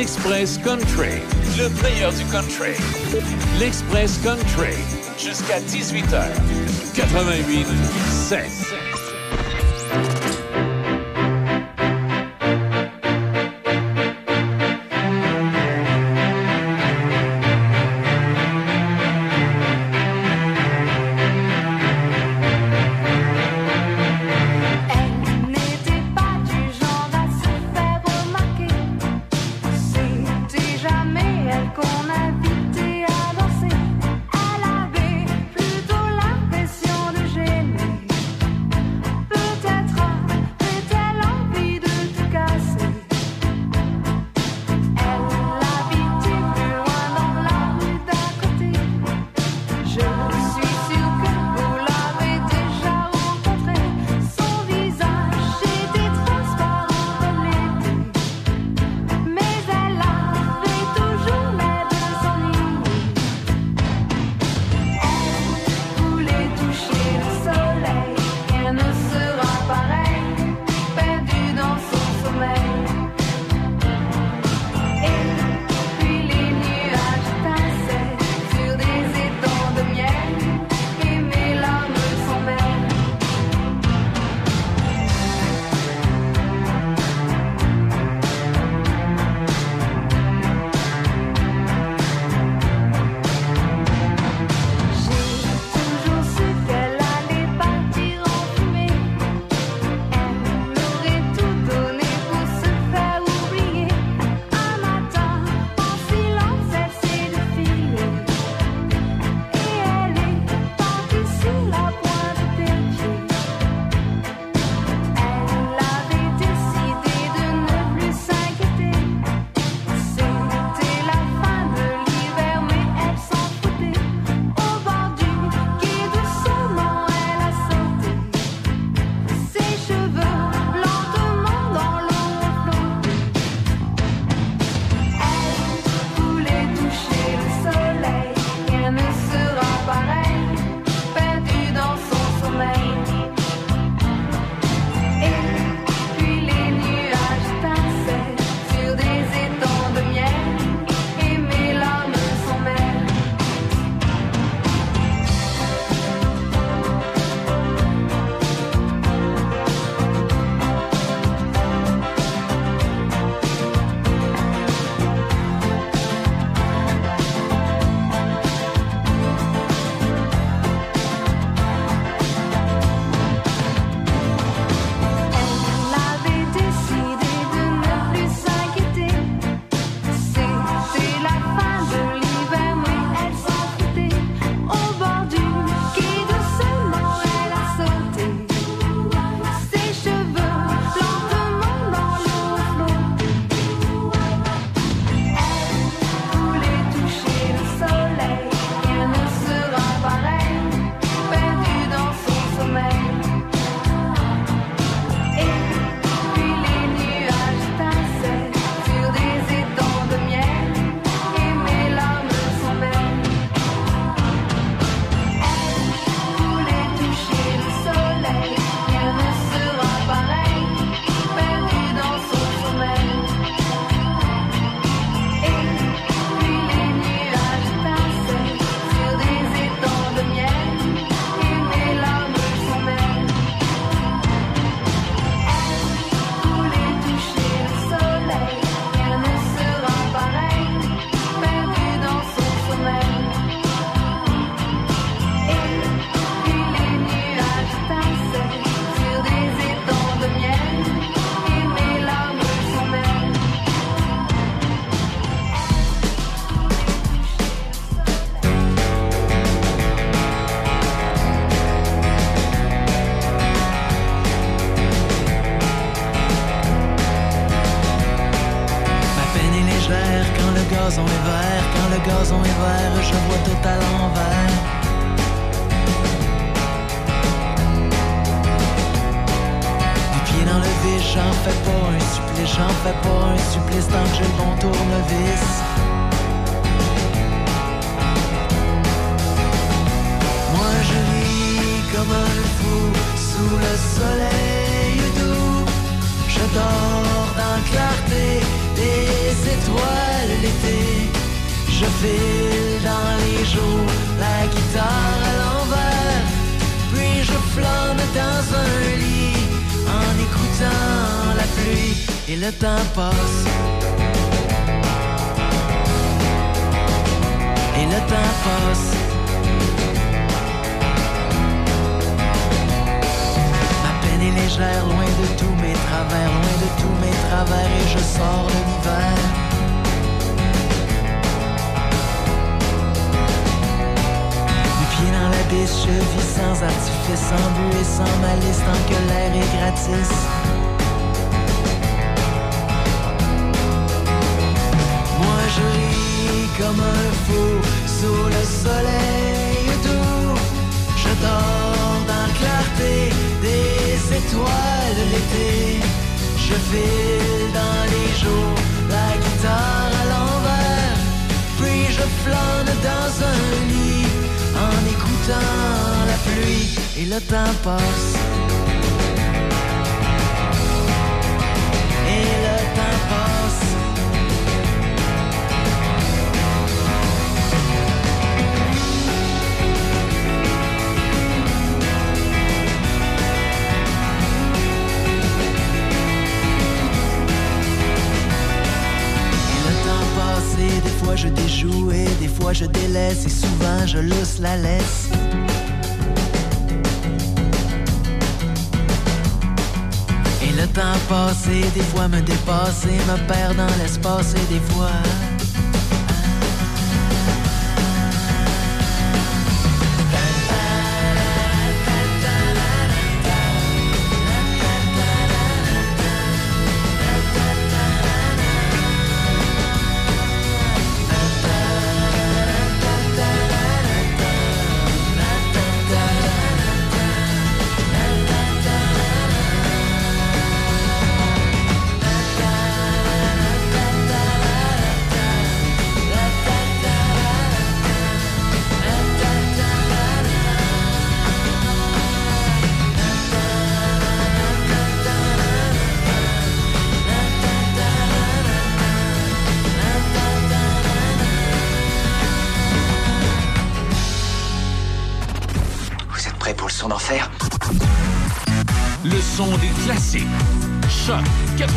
l'Express Country. Le meilleur du country. L'Express Country. Jusqu'à 18h. 88 j'en fais pas un supplice tant que j'ai le tournevis. Moi je vis comme un fou sous le soleil doux. Je dors dans la clarté des étoiles l'été. Je file dans les jours la guitare à l'envers. Puis je flambe dans un lit en écoutant la et le temps passe. Et le temps passe. Ma peine est légère, loin de tous mes travers, loin de tous mes travers, et je sors de l'hiver. Les pieds dans l'abysse, je vis sans artifice, sans et sans malice, tant que l'air est gratis. Comme un fou sous le soleil doux. Je dors dans la clarté des étoiles l'été. Je file dans les jours, la guitare à l'envers. Puis je flâne dans un lit en écoutant la pluie et le temps passe. Fois je déjoue et des fois je délaisse et souvent je lousse la laisse. Et le temps passe et des fois me dépasse me perd dans l'espace et des fois...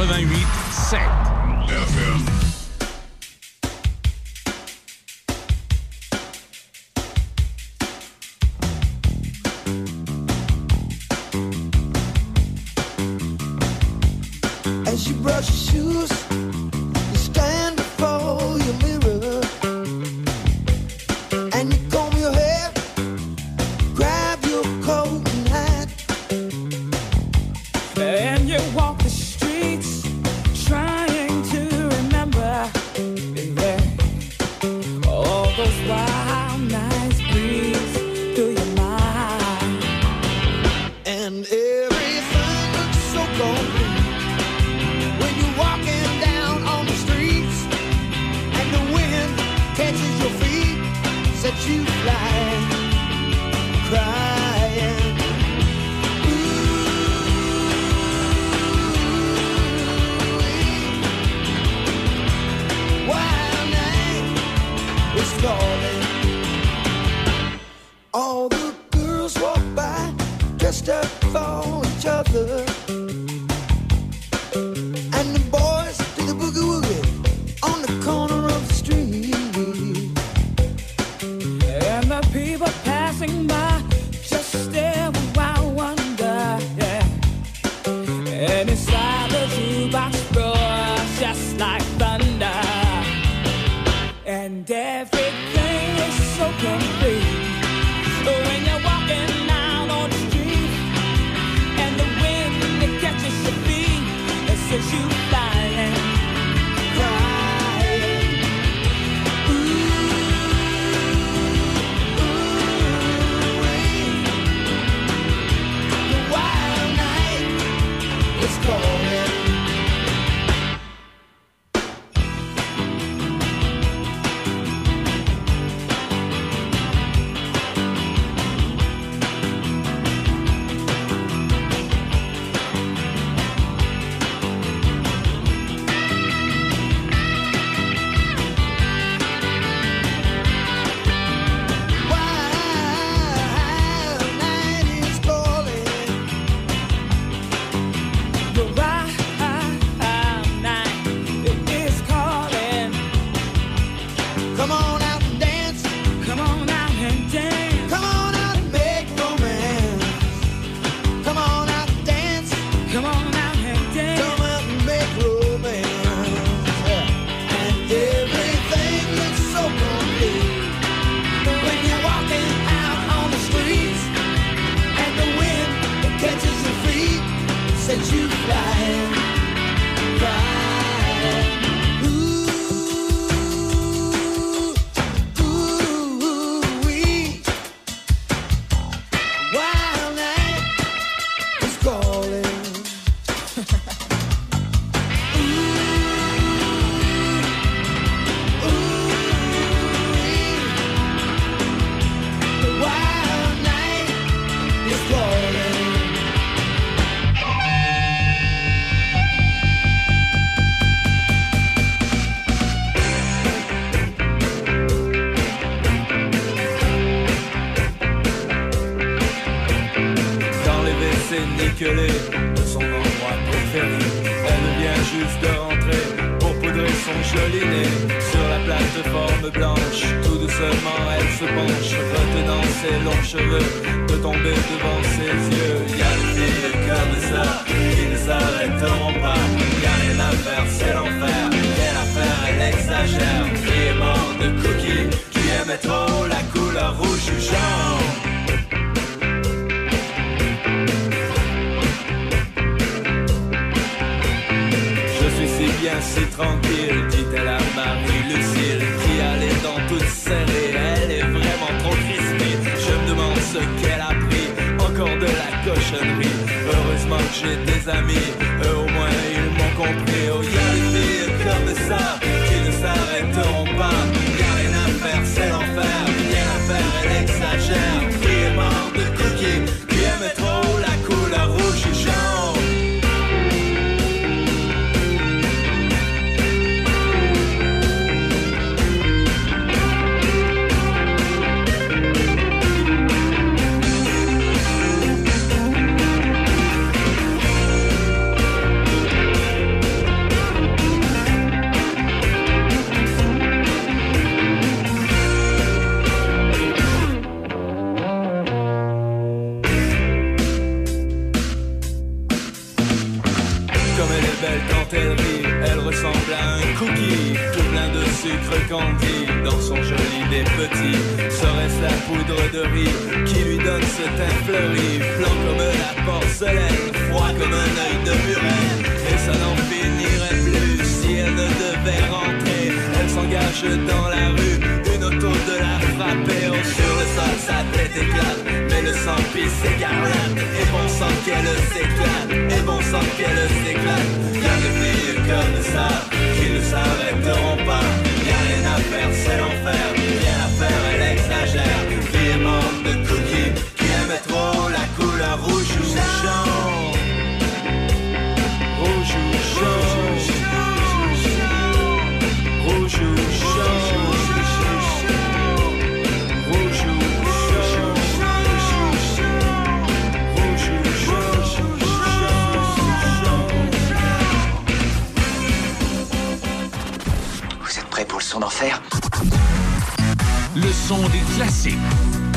88 ce qu'elle a pris, encore de la cochonnerie. Heureusement que j'ai des amis, dans son joli des petits. Serait-ce la poudre de riz qui lui donne ce teint fleuri? Blanc comme la porcelaine, froid comme un œil de muret. Et ça n'en finirait plus si elle ne devait rentrer. Elle s'engage dans la rue, une auto de la frapper. Oh, Sur le sol sa tête éclate, mais le sang pisse écarlate. Et bon sang qu'elle s'éclate, et bon sang qu'elle s'éclate. Y'a des filles comme ça qui ne s'arrêteront pas Faire, c'est l'enfer, rien à faire, elle exagère. Qui est mort de cookies, qui aimait trop la couleur rouge ou jaune. Rouge ou jaune. Rouge ou jaune son d'enfer Le son des classiques.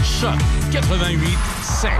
Choc 88 7.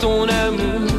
Ton amour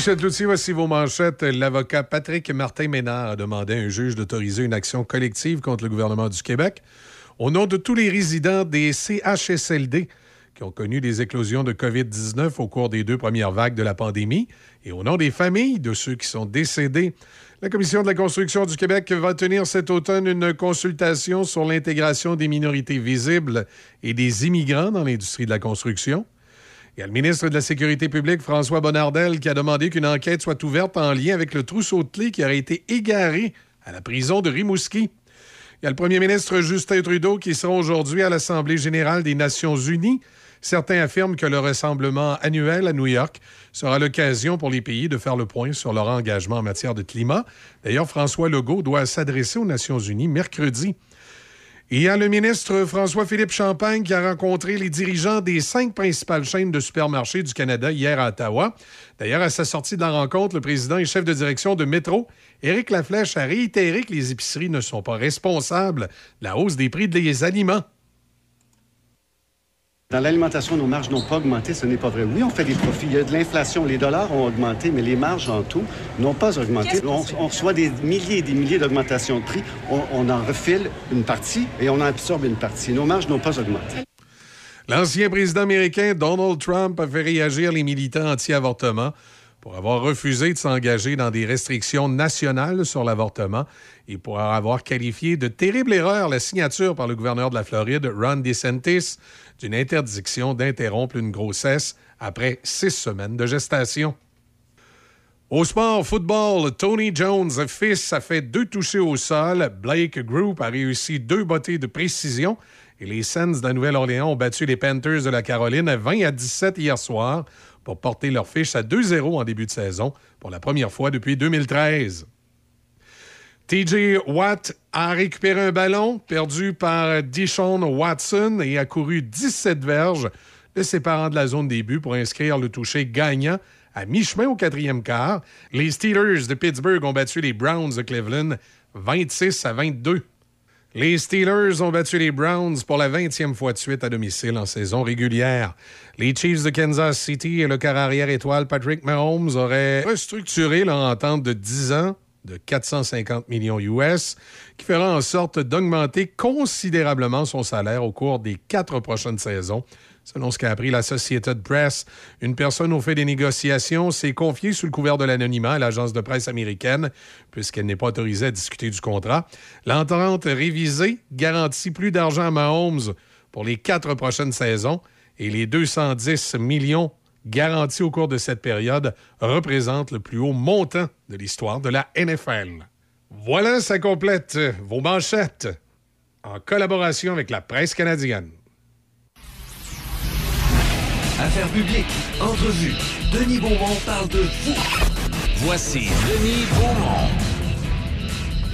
Michel Cloutier, voici vos manchettes. L'avocat Patrick Martin-Ménard a demandé à un juge d'autoriser une action collective contre le gouvernement du Québec au nom de tous les résidents des CHSLD qui ont connu des éclosions de COVID-19 au cours des deux premières vagues de la pandémie et au nom des familles de ceux qui sont décédés. La Commission de la construction du Québec va tenir cet automne une consultation sur l'intégration des minorités visibles et des immigrants dans l'industrie de la construction. Il y a le ministre de la Sécurité publique, François Bonnardel, qui a demandé qu'une enquête soit ouverte en lien avec le trousseau de clés qui aurait été égaré à la prison de Rimouski. Il y a le premier ministre Justin Trudeau qui sera aujourd'hui à l'Assemblée générale des Nations unies. Certains affirment que le rassemblement annuel à New York sera l'occasion pour les pays de faire le point sur leur engagement en matière de climat. D'ailleurs, François Legault doit s'adresser aux Nations unies mercredi. Il y a le ministre François-Philippe Champagne qui a rencontré les dirigeants des cinq principales chaînes de supermarchés du Canada hier à Ottawa. D'ailleurs, à sa sortie de la rencontre, le président et chef de direction de Métro, Éric Laflèche, a réitéré que les épiceries ne sont pas responsables de la hausse des prix des aliments. Dans l'alimentation, nos marges n'ont pas augmenté, ce n'est pas vrai. Oui, on fait des profits. Il y a de l'inflation. Les dollars ont augmenté, mais les marges en tout n'ont pas augmenté. On, on reçoit des milliers et des milliers d'augmentations de prix. On, on en refile une partie et on en absorbe une partie. Nos marges n'ont pas augmenté. L'ancien président américain Donald Trump a fait réagir les militants anti-avortement pour avoir refusé de s'engager dans des restrictions nationales sur l'avortement et pour avoir qualifié de terrible erreur la signature par le gouverneur de la Floride, Ron DeSantis, d'une interdiction d'interrompre une grossesse après six semaines de gestation. Au sport, football, Tony Jones, fils, a fait deux touchés au sol. Blake Group a réussi deux bottées de précision. Et les Sens de la Nouvelle-Orléans ont battu les Panthers de la Caroline à 20 à 17 hier soir pour porter leur fiche à 2-0 en début de saison pour la première fois depuis 2013. TJ Watt a récupéré un ballon perdu par Deshaun Watson et a couru 17 verges, le séparant de la zone des buts pour inscrire le toucher gagnant à mi-chemin au quatrième quart. Les Steelers de Pittsburgh ont battu les Browns de Cleveland 26 à 22. Les Steelers ont battu les Browns pour la 20e fois de suite à domicile en saison régulière. Les Chiefs de Kansas City et le quart arrière étoile Patrick Mahomes auraient restructuré leur entente de 10 ans de 450 millions US, qui fera en sorte d'augmenter considérablement son salaire au cours des quatre prochaines saisons. Selon ce qu'a appris la Associated Press, une personne au fait des négociations s'est confiée sous le couvert de l'anonymat à l'agence de presse américaine, puisqu'elle n'est pas autorisée à discuter du contrat. L'entente révisée garantit plus d'argent à Mahomes pour les quatre prochaines saisons et les 210 millions garantis au cours de cette période représentent le plus haut montant de l'histoire de la NFL. Voilà, ça complète vos manchettes en collaboration avec la presse canadienne. Affaires publiques, entrevue. Denis Beaumont parle de vous. Voici Denis Beaumont.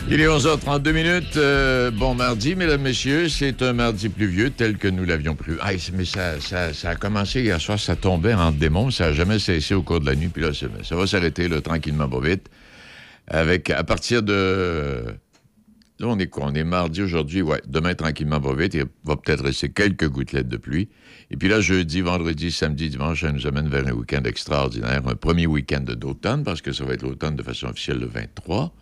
Il est 11h32 minutes. Euh, bon mardi, mesdames, messieurs. C'est un mardi pluvieux tel que nous l'avions prévu. Ah, mais ça, ça- a commencé hier soir, ça tombait en démon. Ça n'a jamais cessé au cours de la nuit. Puis là, ça, va s'arrêter tranquillement, pas vite. Avec, à partir de... Là, on est quoi? On est mardi aujourd'hui. Ouais, demain, tranquillement, pas vite. Il va peut-être rester quelques gouttelettes de pluie. Et puis là, jeudi, vendredi, samedi, dimanche, ça nous amène vers un week-end extraordinaire. Un premier week-end d'automne, parce que ça va être l'automne de façon officielle le 23.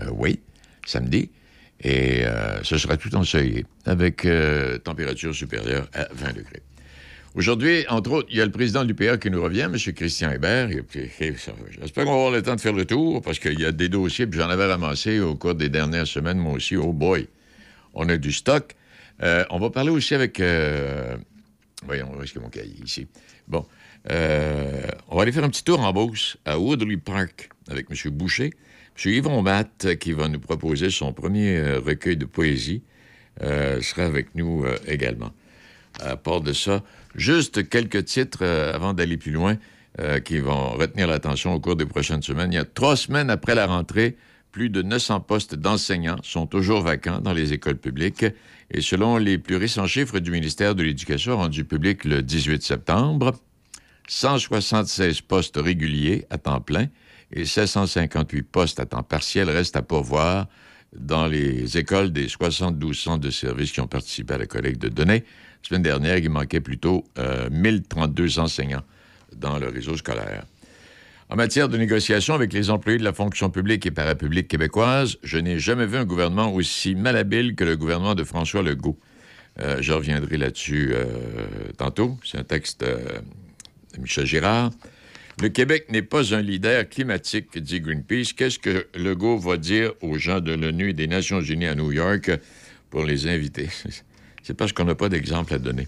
Euh, oui, samedi. Et euh, ce sera tout ensoleillé, avec euh, température supérieure à 20 degrés. Aujourd'hui, entre autres, il y a le président de l'UPA qui nous revient, M. Christian Hébert. J'espère qu'on va avoir le temps de faire le tour, parce qu'il y a des dossiers, puis j'en avais ramassé au cours des dernières semaines, moi aussi. Oh boy, on a du stock. On va parler aussi avec... Voyons, où est-ce que mon cahier ici? Bon, on va aller faire un petit tour en Beauce, à Woodley Park, avec M. Boucher. Yvon Matt, euh, qui va nous proposer son premier euh, recueil de poésie, euh, sera avec nous également. À part de ça, juste quelques titres avant d'aller plus loin qui vont retenir l'attention au cours des prochaines semaines. Il y a trois semaines après la rentrée, plus de 900 postes d'enseignants sont toujours vacants dans les écoles publiques. Et selon les plus récents chiffres du ministère de l'Éducation rendus publics le 18 septembre, 176 postes réguliers à temps plein et 758 postes à temps partiel restent à pourvoir dans les écoles des 72 centres de services qui ont participé à la collecte de données. La semaine dernière, il manquait plutôt euh, 1032 enseignants dans le réseau scolaire. En matière de négociation avec les employés de la fonction publique et parapublique québécoise, je n'ai jamais vu un gouvernement aussi malhabile que le gouvernement de François Legault. Euh, je reviendrai là-dessus euh, tantôt. C'est un texte euh, de Michel Girard. Le Québec n'est pas un leader climatique, dit Greenpeace. Qu'est-ce que Legault va dire aux gens de l'ONU et des Nations Unies à New York pour les inviter? C'est parce qu'on n'a pas d'exemple à donner.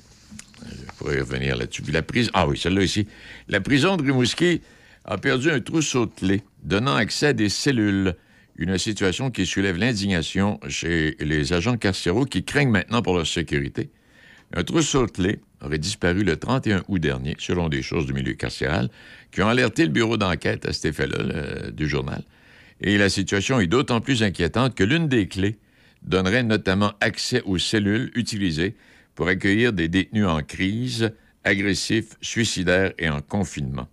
Je pourrais revenir là-dessus. La prison. Ah oui, celle-là ici. La prison de Rimouski a perdu un trousseau de donnant accès à des cellules. Une situation qui soulève l'indignation chez les agents carcéraux qui craignent maintenant pour leur sécurité. Un trousseau de clés aurait disparu le 31 août dernier, selon des choses du milieu carcéral, qui ont alerté le bureau d'enquête à cet effet-là du journal. Et la situation est d'autant plus inquiétante que l'une des clés donnerait notamment accès aux cellules utilisées pour accueillir des détenus en crise, agressifs, suicidaires et en confinement.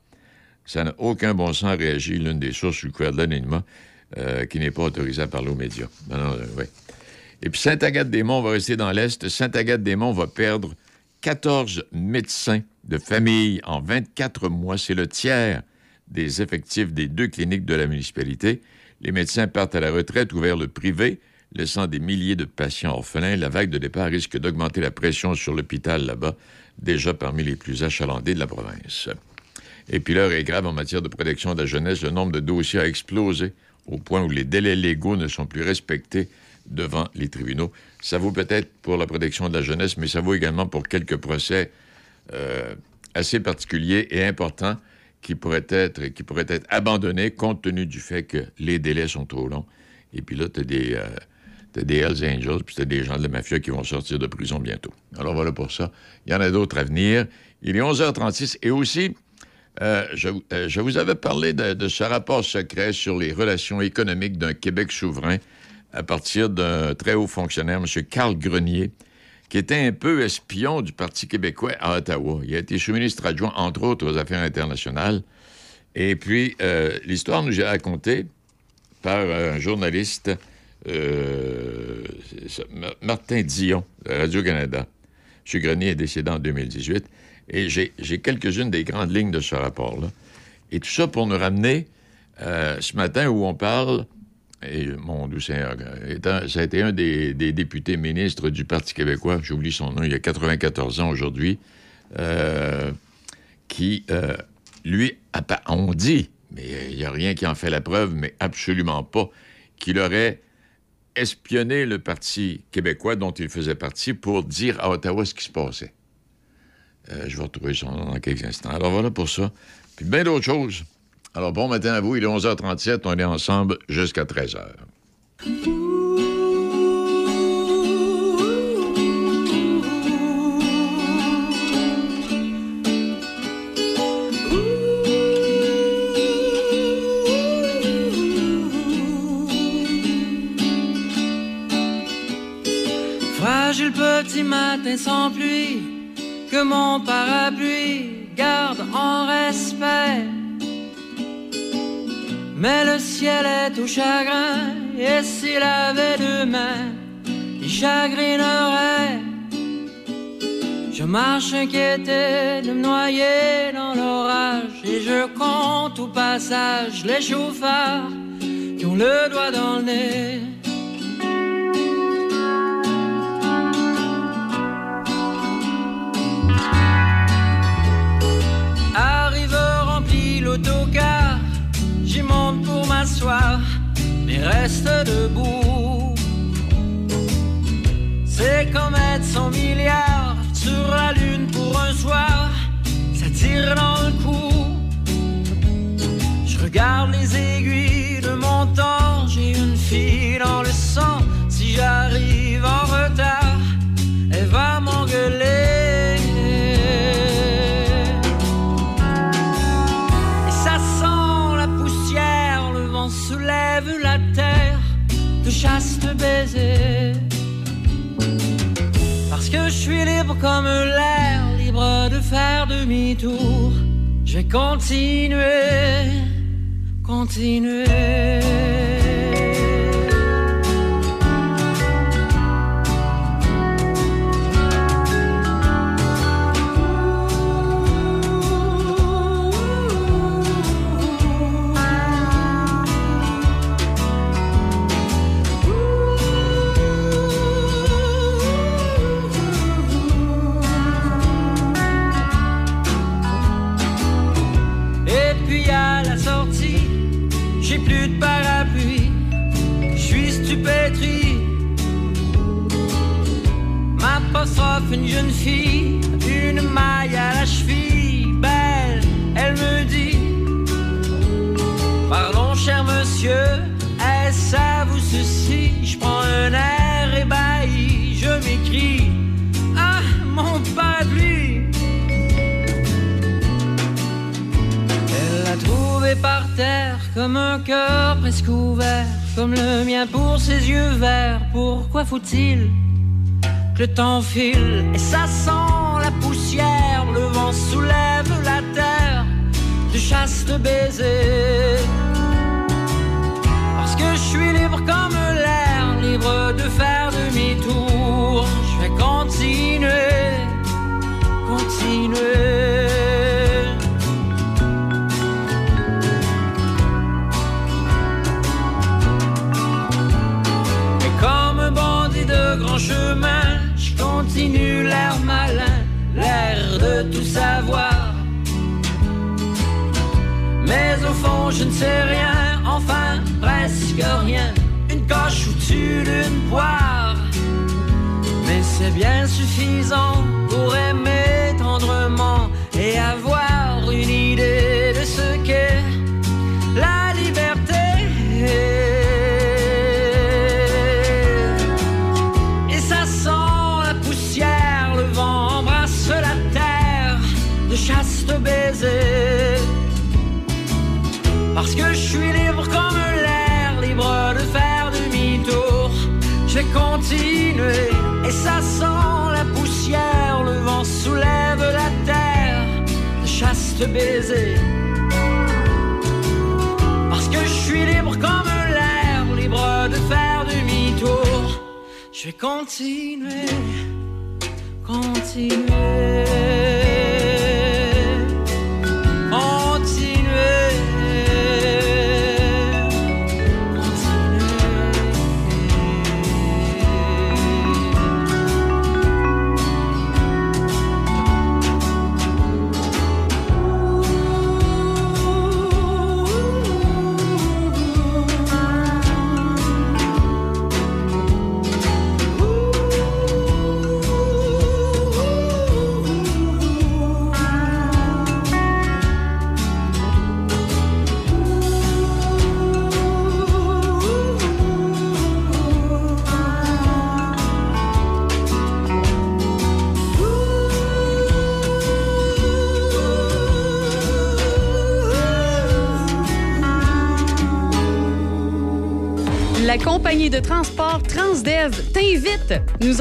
Ça n'a aucun bon sens, réagit l'une des sources sous couvert de euh, qui n'est pas autorisée à parler aux médias. Non, euh. Et puis Sainte-Agathe-des-Monts va rester dans l'Est. Sainte-Agathe-des-Monts va perdre 14 médecins de famille en 24 mois. C'est le tiers des effectifs des deux cliniques de la municipalité. Les médecins partent à la retraite ou vers le privé, laissant des milliers de patients orphelins. La vague de départ risque d'augmenter la pression sur l'hôpital là-bas, déjà parmi les plus achalandés de la province. Et puis l'heure est grave en matière de protection de la jeunesse. Le nombre de dossiers a explosé au point où les délais légaux ne sont plus respectés devant les tribunaux. Ça vaut peut-être pour la protection de la jeunesse, mais ça vaut également pour quelques procès euh, assez particuliers et importants qui pourraient, être, qui pourraient être abandonnés compte tenu du fait que les délais sont trop longs. Et puis là, tu as des, euh, t'as des Hells Angels, puis tu des gens de la mafia qui vont sortir de prison bientôt. Alors voilà pour ça. Il y en a d'autres à venir. Il est 11h36 et aussi, Euh, je, je vous avais parlé de ce rapport secret sur les relations économiques d'un Québec souverain à partir d'un très haut fonctionnaire, M. Carl Grenier, qui était un peu espion du Parti québécois à Ottawa. Il a été sous-ministre adjoint, entre autres, aux Affaires internationales. Et puis, euh, l'histoire nous est racontée par un journaliste, euh, Martin Dion, de Radio-Canada. M. Grenier est décédé en 2018. Et j'ai quelques-unes des grandes lignes de ce rapport-là. Et tout ça pour nous ramener euh, ce matin où on parle, et mon doux Seigneur, ça a été un des, députés ministres du Parti québécois, j'oublie son nom, il y a 94 ans aujourd'hui, euh, qui, euh, lui, on dit, mais il n'y a rien qui en fait la preuve, mais absolument pas, qu'il aurait espionné le Parti québécois dont il faisait partie pour dire à Ottawa ce qui se passait. Euh, je vais retrouver son nom dans quelques instants. Alors voilà pour ça. Puis bien d'autres choses. Alors bon matin à vous, il est 11h37, on est ensemble jusqu'à 13h. Fragile petit matin sans pluie, que mon parapluie garde en respect. Mais le ciel est tout chagrin, et s'il avait deux mains, il chagrinerait. Je marche inquiété de me noyer dans l'orage, et je compte au passage les chauffards qui ont le doigt dans le nez. Mais reste debout. C'est comme être son milliard sur la lune pour un soir, ça tire dans le cou. Je regarde les aiguilles de mon temps, j'ai une fille dans le sang. Si j'arrive en retard, elle va m'engueuler. Soulève la terre, de chaste baiser. Parce que je suis libre comme l'air, libre de faire demi-tour. Je vais continuer, continuer.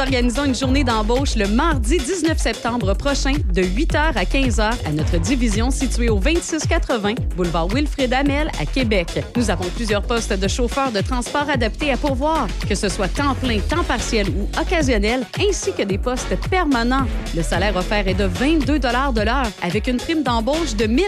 Organisons une journée d'embauche le mardi 19 septembre prochain de 8h à 15h à notre division située au 2680 boulevard Wilfrid Amel à Québec. Nous avons plusieurs postes de chauffeurs de transport adaptés à pourvoir, que ce soit temps plein, temps partiel ou occasionnel, ainsi que des postes permanents. Le salaire offert est de 22 de l'heure avec une prime d'embauche de 1000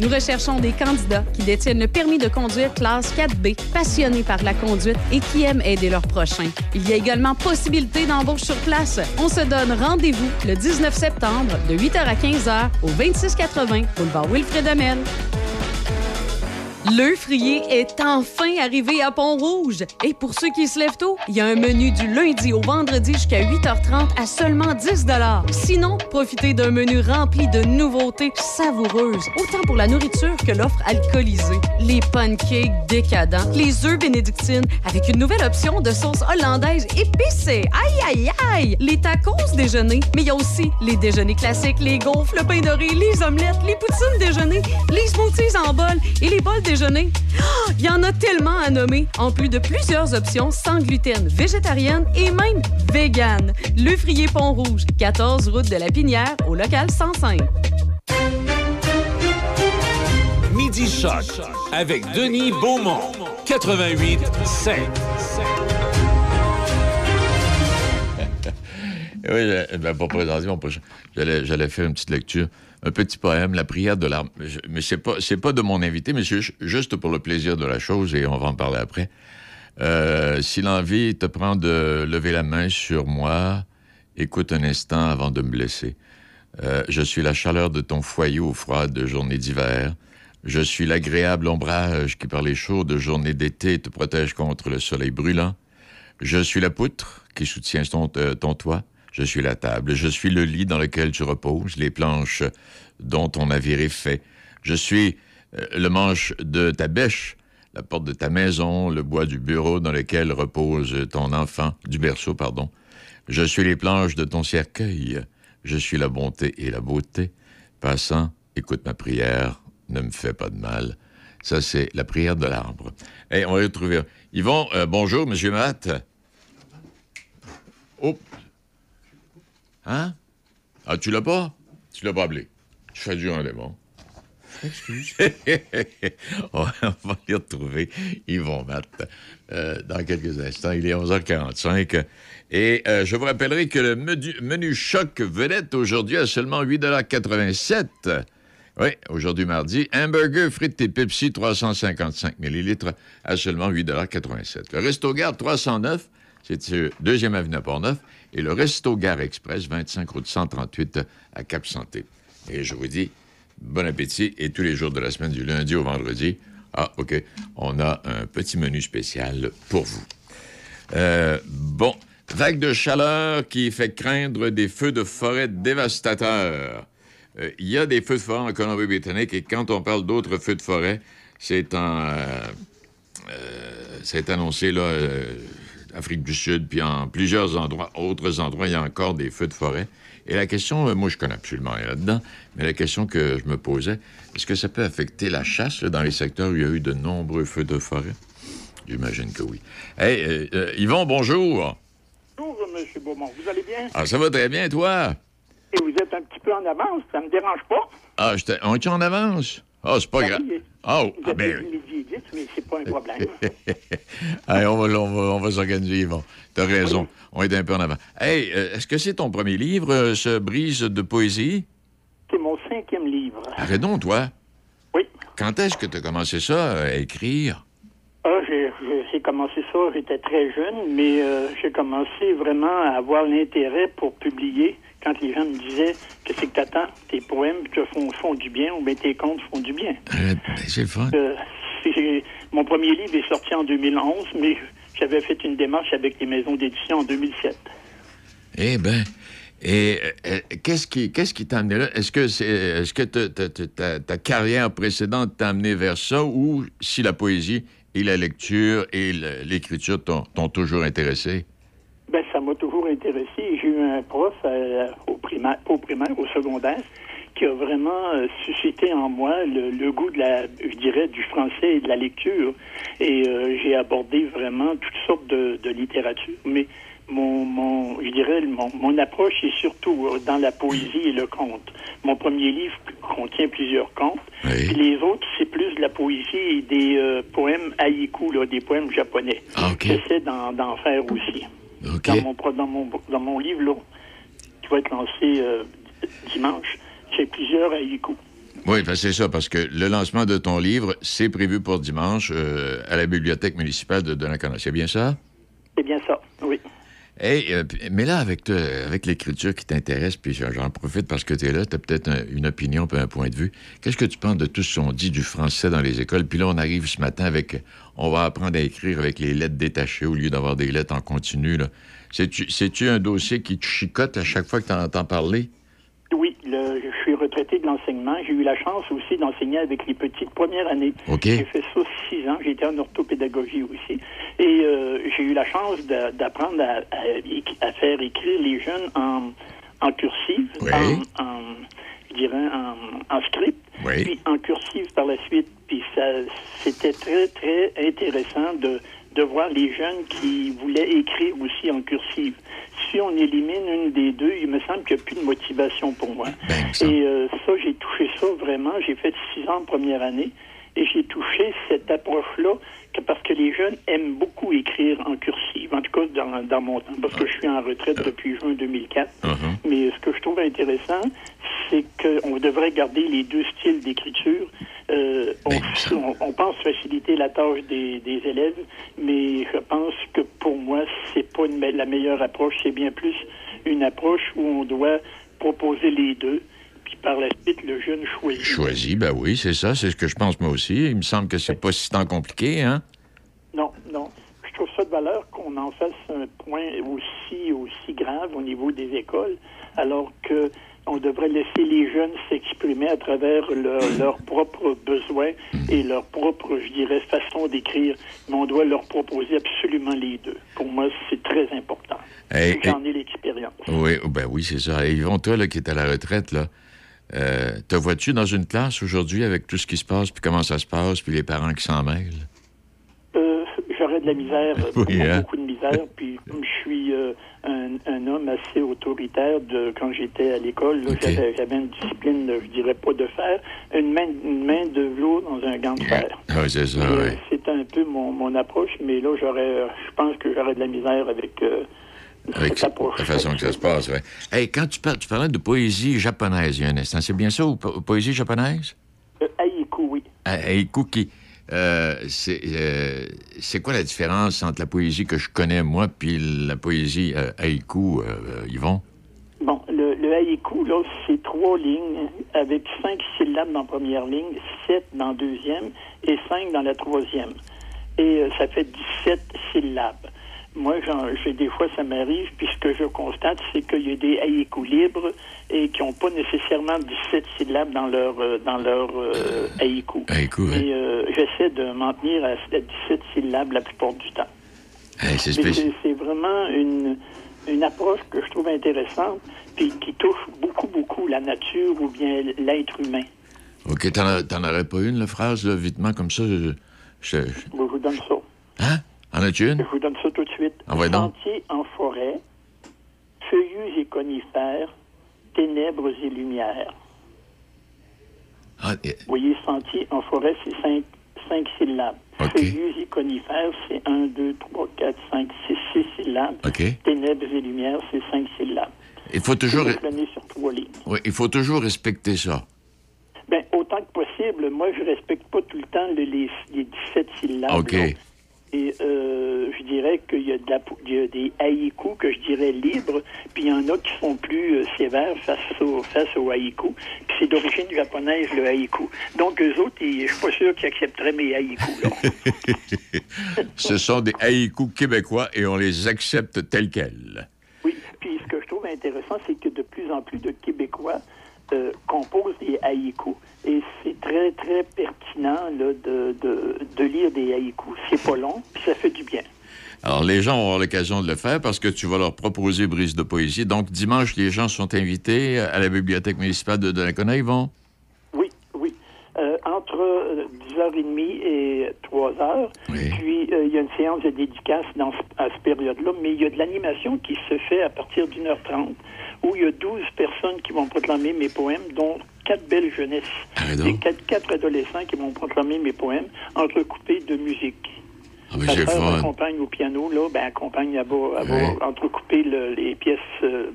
Nous recherchons des candidats qui détiennent le permis de conduire classe 4B, passionnés par la conduite et qui aiment aider leurs prochains. Il y a également possibilité d'embauche sur place. On se donne rendez-vous le 19 septembre de 8h à 15h au 2680 boulevard Wilfrid Amel. Le frier est enfin arrivé à Pont-Rouge. Et pour ceux qui se lèvent tôt, il y a un menu du lundi au vendredi jusqu'à 8h30 à seulement 10 Sinon, profitez d'un menu rempli de nouveautés savoureuses, autant pour la nourriture que l'offre alcoolisée. Les pancakes décadents, les œufs bénédictines avec une nouvelle option de sauce hollandaise épicée. Aïe, aïe, aïe! Les tacos déjeuner, mais il y a aussi les déjeuners classiques, les gaufres, le pain doré, les omelettes, les poutines déjeuner, les smoothies en bol et les bols déjeuner? Ah, Il y en a tellement à nommer, en plus de plusieurs options sans gluten, végétarienne et même vegan. Le Frier Pont-Rouge, 14 route de la Pinière, au local 105. Midi Choc avec Denis Beaumont. 88 5. Oui, je- ben, mon prochain, j'allais, j'allais faire une petite lecture. Un petit poème, La prière de. Je- Mais c'est pas, c'est pas de mon invité, mais juste pour le plaisir de la chose, et on va en parler après. Euh, si l'envie te prend de lever la main sur moi, écoute un instant avant de me blesser. Euh, je suis la chaleur de ton foyer aux froides journées d'hiver. Je suis l'agréable ombrage qui, par les chaudes journées d'été, te protège contre le soleil brûlant. Je suis la poutre qui soutient ton, euh, ton toit. Je suis la table. Je suis le lit dans lequel tu reposes, les planches dont ton navire est fait. Je suis euh, le manche de ta bêche, la porte de ta maison, le bois du bureau dans lequel repose ton enfant, du berceau, pardon. Je suis les planches de ton cercueil. Je suis la bonté et la beauté. Passant, écoute ma prière, ne me fais pas de mal. Ça, c'est la prière de l'arbre. Et on va retrouver. Yvon, euh, bonjour, Monsieur Matt. Oh. Hein? Ah, tu l'as pas? Tu l'as pas appelé. Je fais du rendez-vous. Excuse. on va les retrouver. Yvon Matt euh, dans quelques instants. Il est 11h45. Et euh, je vous rappellerai que le menu, menu choc vedette aujourd'hui à seulement 8,87 Oui, aujourd'hui mardi. Hamburger, frites et Pepsi, 355 ml à seulement 8,87 Le Resto Garde, 309 c'est sur 2e Avenue à Port-Neuf. Et le Resto Gare Express, 25 route 138 à Cap-Santé. Et je vous dis, bon appétit. Et tous les jours de la semaine, du lundi au vendredi, ah, OK, on a un petit menu spécial pour vous. Euh, bon, vague de chaleur qui fait craindre des feux de forêt dévastateurs. Euh, Il y a des feux de forêt en Colombie-Britannique et quand on parle d'autres feux de forêt, c'est en... euh, c'est annoncé là, Afrique du Sud, puis en plusieurs endroits, autres endroits, il y a encore des feux de forêt. Et la question, euh, moi, je connais absolument rien là-dedans, mais la question que je me posais, est-ce que ça peut affecter la chasse là, dans les secteurs où il y a eu de nombreux feux de forêt? J'imagine que oui. Hey, euh, euh, Yvon, bonjour. Bonjour, M. Beaumont. Vous allez bien? Ah, ça va très bien, toi? Et vous êtes un petit peu en avance, ça me dérange pas. Ah, on est en avance? Ah, c'est pas grave. Oh, ah, êtes ben, mais c'est pas un problème. Hey, on va, on va, on va s'organiser, Yvon. T'as raison. On est un peu en avant. Hey, euh, est-ce que c'est ton premier livre, euh, ce Brise de poésie? c'est mon cinquième livre. Arrête donc, toi. Oui. Quand est-ce que tu as commencé ça à écrire? Ah, j'ai commencé ça, j'étais très jeune, mais euh, j'ai commencé vraiment à avoir l'intérêt pour publier quand les gens me disaient que c'est que t'attends, tes poèmes te font, font du bien ou bien tes contes font du bien. Arrête, ben, c'est le fun. Euh, mon premier livre est sorti en 2011, mais j'avais fait une démarche avec les maisons d'édition en 2007. Eh ben, et euh, euh, qu'est-ce qui qu'est-ce qui t'a amené là? Est-ce que c'est est-ce que ta- ta- ta- ta- ta carrière précédente t'a amené vers ça ou si la poésie et la lecture et l'écriture t'ont t'ont toujours intéressé? Ben, ça m'a toujours intéressé. Un prof euh, au, primaire, au primaire, au secondaire, qui a vraiment euh, suscité en moi le, le goût de la, je dirais, du français et de la lecture. Et euh, j'ai abordé vraiment toutes sortes de, de littérature. Mais mon, mon, je dirais, mon, mon approche est surtout dans la poésie et le conte. Mon premier livre contient plusieurs contes. Puis les autres, c'est plus de la poésie et des euh, poèmes haïkus, là, des poèmes japonais. J'essaie d'en, d'en faire aussi. Dans, mon, pro- dans, mon, dans mon livre, là, qui va être lancé euh, dimanche, j'ai plusieurs haïkus. Oui, ben c'est ça, parce que le lancement de ton livre, c'est prévu pour dimanche euh, à la bibliothèque municipale de Donnacona. C'est bien ça? C'est bien ça, oui. Hey, euh, mais là, avec, te- avec l'écriture qui t'intéresse, puis j'en j'en profite parce que tu es là, tu as peut-être un- une opinion, puis un point de vue. Qu'est-ce que tu penses de tout ce qu'on dit du français dans les écoles? Puis là, on arrive ce matin avec. On va apprendre à écrire avec les lettres détachées au lieu d'avoir des lettres en continu. C'est-tu un dossier qui te chicote à chaque fois que tu entends parler? Oui, le- je suis retraité de l'enseignement. J'ai eu la chance aussi d'enseigner avec les petites premières années. J'ai fait ça six ans. J'étais en orthopédagogie aussi. Et euh, j'ai eu la chance d'a- d'apprendre à, à- à faire écrire les jeunes en, en cursive, en, en- je dirais en, en script, Oui. puis en cursive par la suite. Puis ça, c'était très, très intéressant de, de voir les jeunes qui voulaient écrire aussi en cursive. Si on élimine une des deux, il me semble qu'il n'y a plus de motivation pour moi. Et euh, ça, j'ai touché ça vraiment. J'ai fait six ans en première année et j'ai touché cette approche-là parce que les jeunes aiment beaucoup écrire en cursive, en tout cas dans, dans mon temps, parce que je suis en retraite depuis juin 2004. Mais ce que je trouve intéressant, c'est qu'on devrait garder les deux styles d'écriture. Euh, on, on- on pense faciliter la tâche des, des élèves, mais je pense que pour moi, c'est pas une me- la meilleure approche. C'est bien plus une approche où on doit proposer les deux, par la suite, le jeune choisit. Choisi, ben oui, c'est ça, c'est ce que je pense moi aussi. Il me semble que c'est pas si tant compliqué, hein? Non, non. Je trouve ça de valeur qu'on en fasse un point aussi, aussi grave au niveau des écoles, alors que on devrait laisser les jeunes s'exprimer à travers leur- leurs propres besoins et leur propre, je dirais, façon d'écrire. Mais on doit leur proposer absolument les deux. Pour moi, c'est très important. Hey, J'en ai l'expérience. Oui, ben oui, c'est ça. Et Yvon, toi, là, qui es à la retraite, là, euh, te vois-tu dans une classe aujourd'hui avec tout ce qui se passe, puis comment ça se passe, puis les parents qui s'en mêlent? Euh, J'aurais de la misère, Oui, beaucoup, hein? beaucoup de misère. Puis comme je suis euh, un, un homme assez autoritaire de quand j'étais à l'école. là, J'avais une discipline, je dirais pas de fer, une main, une main de velours dans un gant de fer. Ah, c'est ça, oui. C'est un peu mon, mon approche, mais là, j'aurais, je pense que j'aurais de la misère avec Avec la façon que ça se passe, oui. Hey, quand tu, parles, tu parlais de poésie japonaise il y a un instant, c'est bien ça, ou po- poésie japonaise? Euh, haïku, oui. Haïku qui... euh, c'est euh, c'est quoi la différence entre la poésie que je connais, moi, puis la poésie euh, haïku, Yvon? Bon, le, le haïku, là, c'est trois lignes avec cinq syllabes dans la première ligne, sept dans la deuxième et cinq dans la troisième. Et ça fait 17 syllabes. Moi, j'ai des fois, ça m'arrive, puis ce que je constate, c'est qu'il y a des haïkus libres et qui n'ont pas nécessairement 17 syllabes dans leur, euh, dans leur euh, haïku. Haïku, oui. Et euh, j'essaie de m'en tenir à, à 17 syllabes la plupart du temps. C'est vraiment une, une approche que je trouve intéressante, puis qui touche beaucoup, beaucoup la nature ou bien l'être humain. OK, t'en aurais pas une, la phrase, là, vitement, comme ça? Je, je- je- Je vous donne ça. Hein? En as-tu une? Je vous donne ça tout de suite. Ah ouais, donc. Sentiers en forêt, feuillus et conifères, ténèbres et lumières. Ah, Vous voyez, sentier en forêt, c'est cinq, cinq syllabes. Feuillus et conifères, c'est un, deux, trois, quatre, cinq, six, six syllabes. OK. Ténèbres et lumières, c'est cinq syllabes. Il faut toujours, sur trois lignes. oui, il faut toujours respecter ça. Ben, autant que possible, moi, je respecte pas tout le temps le- les, les 17 syllabes. OK. là. Et euh, je dirais qu'il y, a de la pou- il y a des haïkus que je dirais libres, puis il y en a qui sont plus euh, sévères face au, face au haïku. Puis c'est d'origine japonaise, le haïku. Donc, eux autres, ils- je suis pas sûr qu'ils accepteraient mes haïkus. Ce sont des haïkus québécois et on les accepte tels quels. Oui, puis ce que je trouve intéressant, c'est que de plus en plus de Québécois euh, composent des haïkus. Et c'est très, très pertinent là, de, de, de lire des haïkus. C'est pas long, puis ça fait du bien. Alors, les gens auront l'occasion de le faire parce que tu vas leur proposer brise de poésie. Donc, dimanche, les gens sont invités à la bibliothèque municipale de Donnacona. Ils vont? Oui, oui. Euh, entre euh, 10h30 et 3h. Puis, euh, il y a une séance de dédicace dans, à cette période-là, mais il y a de l'animation qui se fait à partir d'une heure trente, où il y a 12 personnes qui vont proclamer mes poèmes, dont quatre belles jeunesses. et quatre, quatre adolescents qui vont proclamer mes poèmes, entrecoupés de musique. mais Ma c'est sœur fun. accompagne au piano, là, ben, accompagne, va, elle va Ouais. entrecouper le- les pièces, euh,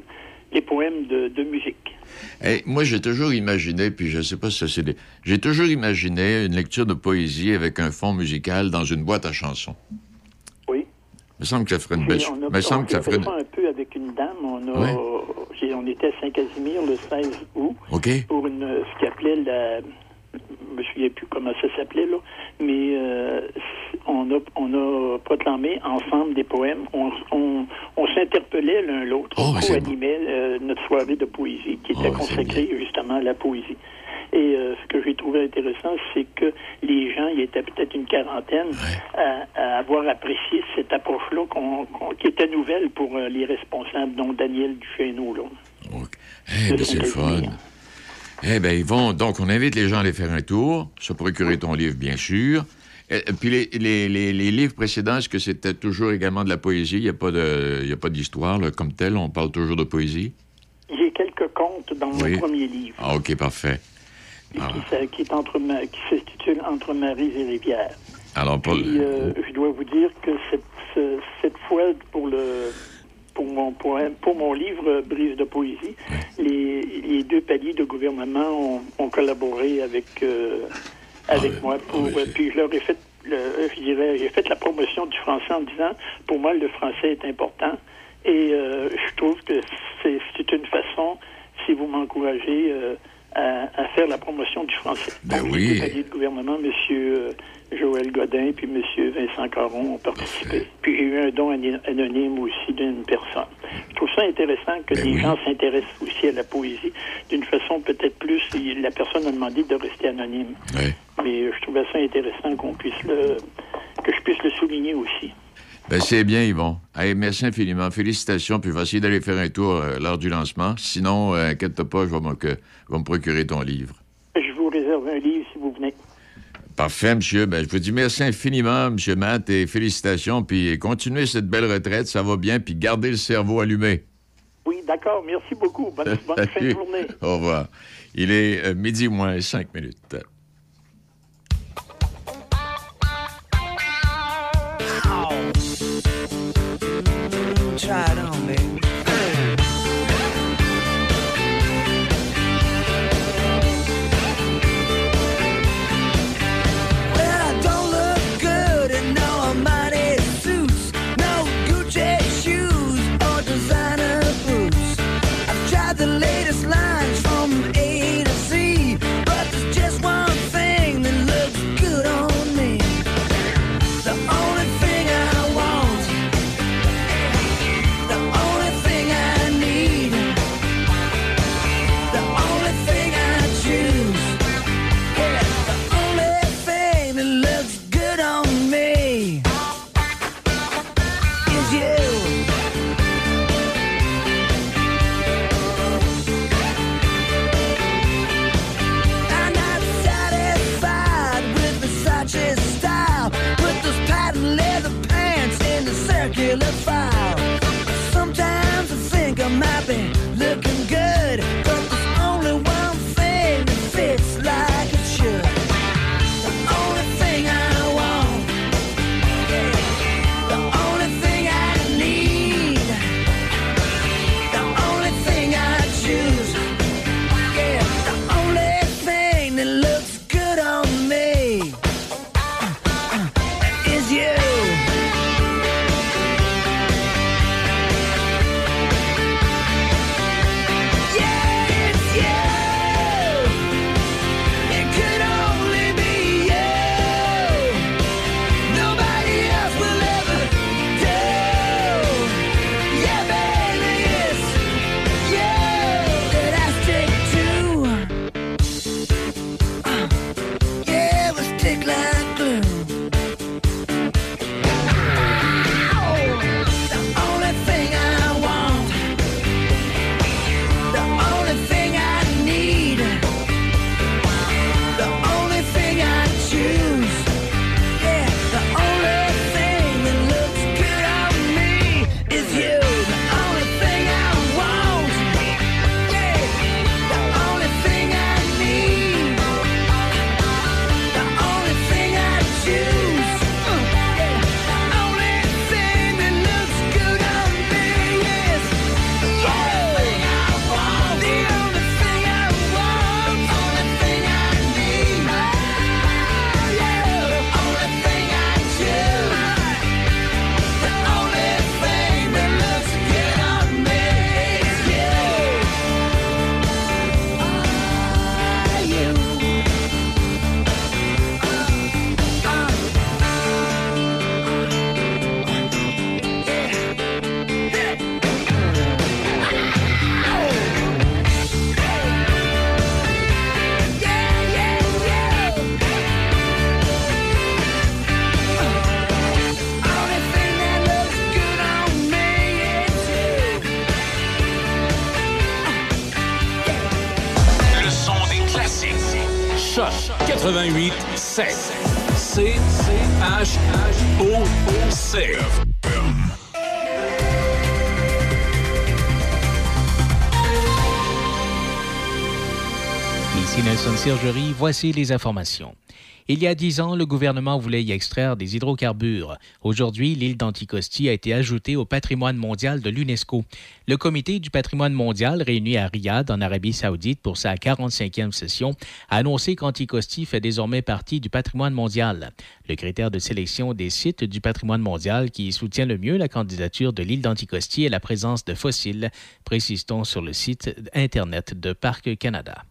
les poèmes de, de musique. Hey, moi, j'ai toujours imaginé, puis je sais pas si ça c'est des... J'ai toujours imaginé une lecture de poésie avec un fond musical dans une boîte à chansons. Il me semble que ça ferait une belle... Il me semble que ça ferait une... un peu avec une dame. On, a, Ouais. j'ai- on était à Saint-Casimir le 16 août pour une, ce qu'il appelait la... Je me souviens plus comment ça s'appelait, là. Mais euh, on, a, on a proclamé ensemble des poèmes. On, on, on s'interpellait l'un l'autre. Oh, on co-animait euh, notre soirée de poésie qui était Oh, consacrée justement à la poésie. Et euh, ce que j'ai trouvé intéressant, c'est que les gens, il y était peut-être une quarantaine, à, à avoir apprécié cette approche-là qu'on- qu'on- qui était nouvelle pour euh, les responsables, dont Daniel Duchesneau. Là. Eh ben, c'est le fun. Eh bien, ils vont... Donc, on invite les gens à aller faire un tour, se procurer ton livre, bien sûr. Et, et puis, les, les- les- les livres précédents, est-ce que c'était toujours également de la poésie? Il n'y a pas de- il y a pas d'histoire là, comme telle. On parle toujours de poésie? J'ai quelques contes dans Oui. mon premier livre, Ah, OK, parfait. Qui, s'a- qui entre qui s'intitule Entre Marie et Rivière. Alors, Paul... Puis, euh, je dois vous dire que cette, ce- cette fois, pour le pour mon poème, pour mon livre Brise de poésie, les, les deux paliers de gouvernement ont, ont collaboré avec euh, avec moi pour euh, puis je leur ai fait le, je dirais j'ai fait la promotion du français en disant pour moi le français est important et euh, je trouve que c'est une façon si vous m'encouragez à, à faire la promotion du français. Ben Donc, oui. les de gouvernement, Monsieur euh, Joël Godin puis Monsieur Vincent Caron ont participé. Puis j'ai eu un don anonyme aussi d'une personne. Je trouve ça intéressant que Ben les gens s'intéressent aussi à la poésie d'une façon peut-être plus. La personne a demandé de rester anonyme. Mais euh, je trouvais ça intéressant qu'on puisse le que je puisse le souligner aussi. Ben, c'est bien, Yvon. Hey, merci infiniment. Félicitations. Puis je vais essayer d'aller faire un tour euh, lors du lancement. Sinon, euh, inquiète-toi pas, je vais, me- que- je vais me procurer ton livre. Je vous réserve un livre si vous venez. Parfait, monsieur. Ben, je vous dis merci infiniment, monsieur Matt, et félicitations. Puis continuez cette belle retraite, ça va bien. Puis gardez le cerveau allumé. Oui, d'accord. Merci beaucoup. Bonne, bonne fin de journée. Au revoir. Il est euh, midi moins cinq minutes. Try it on, baby. Voici les informations. Il y a dix ans, le gouvernement voulait y extraire des hydrocarbures. Aujourd'hui, l'île d'Anticosti a été ajoutée au patrimoine mondial de l'UNESCO. Le comité du patrimoine mondial, réuni à Riyad, en Arabie saoudite, pour sa 45e session, a annoncé qu'Anticosti fait désormais partie du patrimoine mondial. Le critère de sélection des sites du patrimoine mondial qui soutient le mieux la candidature de l'île d'Anticosti est la présence de fossiles, précise-t-on sur le site Internet de Parc Canada.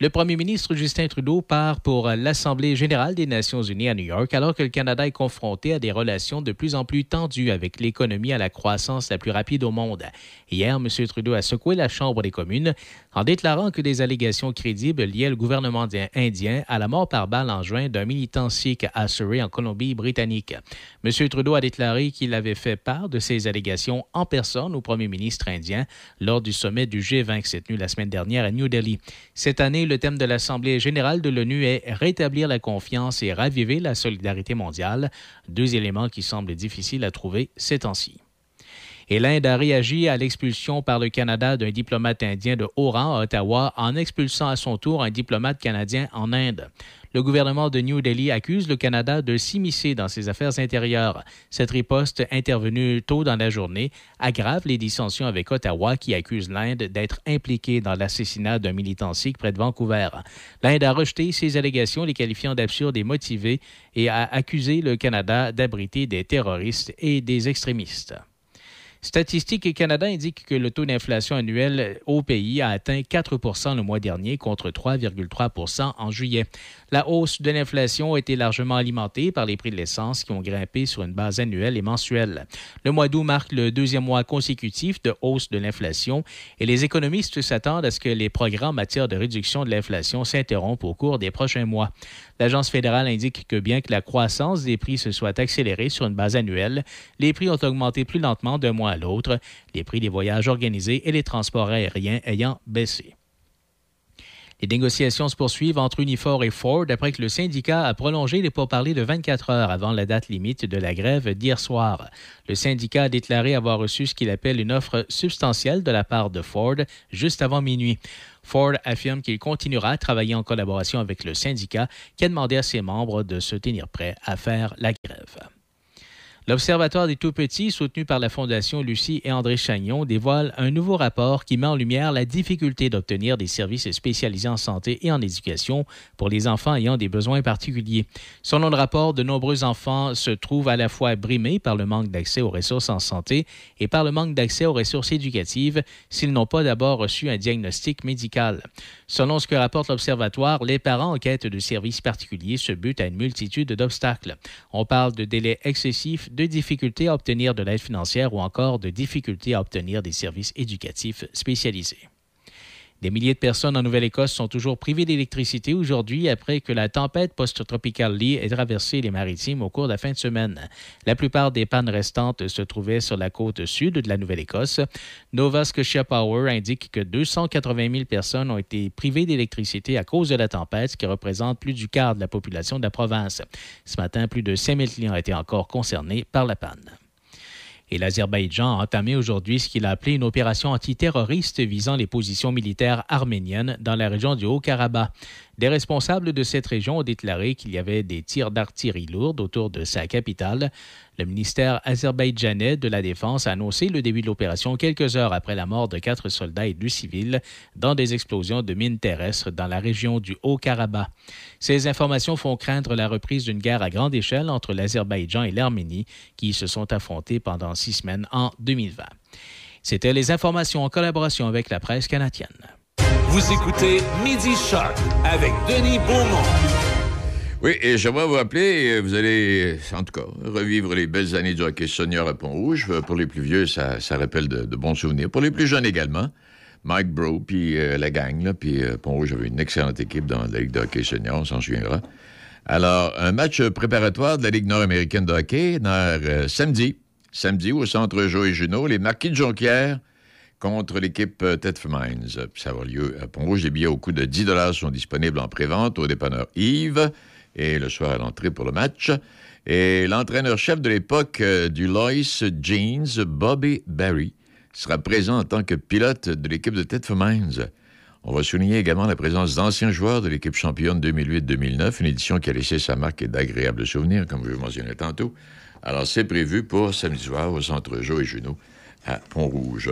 Le premier ministre Justin Trudeau part pour l'Assemblée générale des Nations unies à New York alors que le Canada est confronté à des relations de plus en plus tendues avec l'économie à la croissance la plus rapide au monde. Hier, M. Trudeau a secoué la Chambre des communes en déclarant que des allégations crédibles liaient le gouvernement indien à la mort par balle en juin d'un militant sikh à Surrey en Colombie-Britannique. M. Trudeau a déclaré qu'il avait fait part de ces allégations en personne au premier ministre indien lors du sommet du G20 qui s'est tenu la semaine dernière à New Delhi. Cette année, le thème de l'Assemblée générale de l'ONU est Rétablir la confiance et raviver la solidarité mondiale, deux éléments qui semblent difficiles à trouver ces temps-ci. Et l'Inde a réagi à l'expulsion par le Canada d'un diplomate indien de haut rang à Ottawa en expulsant à son tour un diplomate canadien en Inde. Le gouvernement de New Delhi accuse le Canada de s'immiscer dans ses affaires intérieures. Cette riposte, intervenue tôt dans la journée, aggrave les dissensions avec Ottawa qui accuse l'Inde d'être impliquée dans l'assassinat d'un militant sikh près de Vancouver. L'Inde a rejeté ces allégations, les qualifiant d'absurdes et motivées, et a accusé le Canada d'abriter des terroristes et des extrémistes. Statistique Canada indique que le taux d'inflation annuel au pays a atteint 4% le mois dernier contre 3,3% en juillet. La hausse de l'inflation a été largement alimentée par les prix de l'essence qui ont grimpé sur une base annuelle et mensuelle. Le mois d'août marque le deuxième mois consécutif de hausse de l'inflation et les économistes s'attendent à ce que les progrès en matière de réduction de l'inflation s'interrompent au cours des prochains mois. L'Agence fédérale indique que bien que la croissance des prix se soit accélérée sur une base annuelle, les prix ont augmenté plus lentement d'un mois à l'autre, les prix des voyages organisés et les transports aériens ayant baissé. Les négociations se poursuivent entre Unifor et Ford après que le syndicat a prolongé les pourparlers de 24 heures avant la date limite de la grève d'hier soir. Le syndicat a déclaré avoir reçu ce qu'il appelle une offre substantielle de la part de Ford juste avant minuit. Ford affirme qu'il continuera à travailler en collaboration avec le syndicat qui a demandé à ses membres de se tenir prêts à faire la grève. L'Observatoire des tout-petits, soutenu par la Fondation Lucie et André Chagnon, dévoile un nouveau rapport qui met en lumière la difficulté d'obtenir des services spécialisés en santé et en éducation pour les enfants ayant des besoins particuliers. Selon le rapport, de nombreux enfants se trouvent à la fois brimés par le manque d'accès aux ressources en santé et par le manque d'accès aux ressources éducatives s'ils n'ont pas d'abord reçu un diagnostic médical. Selon ce que rapporte l'Observatoire, les parents en quête de services particuliers se butent à une multitude d'obstacles. On parle de délais excessifs, de difficultés à obtenir de l'aide financière ou encore de difficultés à obtenir des services éducatifs spécialisés. Des milliers de personnes en Nouvelle-Écosse sont toujours privées d'électricité aujourd'hui après que la tempête post-tropicale Lee ait traversé les maritimes au cours de la fin de semaine. La plupart des pannes restantes se trouvaient sur la côte sud de la Nouvelle-Écosse. Nova Scotia Power indique que 280 000 personnes ont été privées d'électricité à cause de la tempête, ce qui représente plus du quart de la population de la province. Ce matin, plus de 5 000 clients étaient encore concernés par la panne. Et l'Azerbaïdjan a entamé aujourd'hui ce qu'il a appelé une opération antiterroriste visant les positions militaires arméniennes dans la région du Haut-Karabakh. Des responsables de cette région ont déclaré qu'il y avait des tirs d'artillerie lourde autour de sa capitale. Le ministère azerbaïdjanais de la Défense a annoncé le début de l'opération quelques heures après la mort de quatre soldats et deux civils dans des explosions de mines terrestres dans la région du Haut-Karabakh. Ces informations font craindre la reprise d'une guerre à grande échelle entre l'Azerbaïdjan et l'Arménie qui se sont affrontés pendant six semaines en 2020. C'était les informations en collaboration avec la presse canadienne. Vous écoutez Midi Shark avec Denis Beaumont. Oui, et j'aimerais vous rappeler, euh, vous allez, en tout cas, revivre les belles années du hockey senior à Pont-Rouge. Euh, Pour les plus vieux, ça, ça rappelle de, bons souvenirs. Pour les plus jeunes également, Mike Bro, puis euh, la gang, puis euh, Pont-Rouge avait une excellente équipe dans la Ligue de hockey senior, on s'en souviendra. Alors, un match préparatoire de la Ligue nord-américaine de hockey, dans, euh, samedi, samedi au Centre Joe Junot, les Marquis de Jonquière contre l'équipe euh, Thetford Mines. Euh, Ça va avoir lieu à Pont-Rouge. Les billets au coût de 10 sont disponibles en pré-vente au dépanneur Yves et le soir à l'entrée pour le match. Et l'entraîneur-chef de l'époque euh, du Lois Jeans, Bobby Barry, sera présent en tant que pilote de l'équipe de Thetford Mines. On va souligner également la présence d'anciens joueurs de l'équipe championne 2008-2009, une édition qui a laissé sa marque et d'agréables souvenirs, comme je le mentionnais tantôt. Alors, c'est prévu pour samedi soir au Centre Joe et Junot à Pont-Rouge.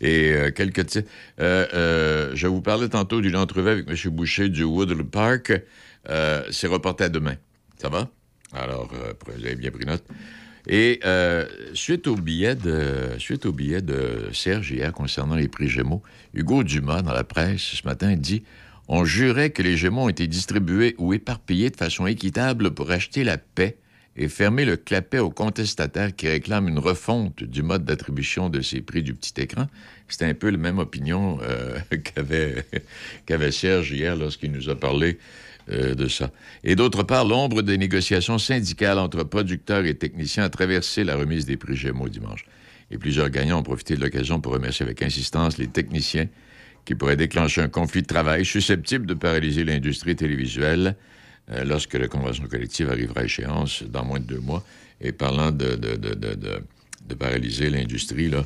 Et euh, quelques euh, euh, je vous parlais tantôt d'une entrevue avec M. Boucher du Woodland Park. Euh, c'est reporté à demain. Ça va? Alors, euh, vous avez bien pris note. Et euh, suite, au billet de, suite de Serge hier concernant les prix Gémeaux, Hugo Dumas, dans la presse, ce matin, dit On jurait que les Gémeaux ont été distribués ou éparpillés de façon équitable pour acheter la paix et fermer le clapet aux contestataires qui réclament une refonte du mode d'attribution de ces prix du petit écran. C'était un peu la même opinion euh, qu'avait qu'avait Serge hier lorsqu'il nous a parlé euh, de ça. Et d'autre part, l'ombre des négociations syndicales entre producteurs et techniciens a traversé la remise des prix Gémeaux dimanche. Et plusieurs gagnants ont profité de l'occasion pour remercier avec insistance les techniciens qui pourraient déclencher un conflit de travail susceptible de paralyser l'industrie télévisuelle euh, lorsque la convention collective arrivera à échéance dans moins de deux mois. Et parlant de, paralyser l'industrie, là,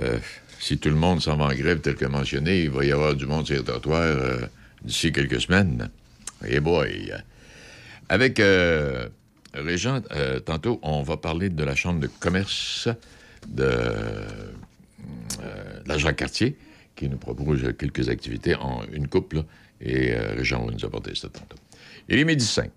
euh, si tout le monde s'en va en grève tel que mentionné, il va y avoir du monde sur les trottoirs euh, d'ici quelques semaines. Et boy! Avec euh, Régent, euh, tantôt, on va parler de la Chambre de commerce de, euh, de la Jacques-Cartier, qui nous propose quelques activités en une couple. Et euh, Régent va nous apporter ça tantôt. Il est midi 5.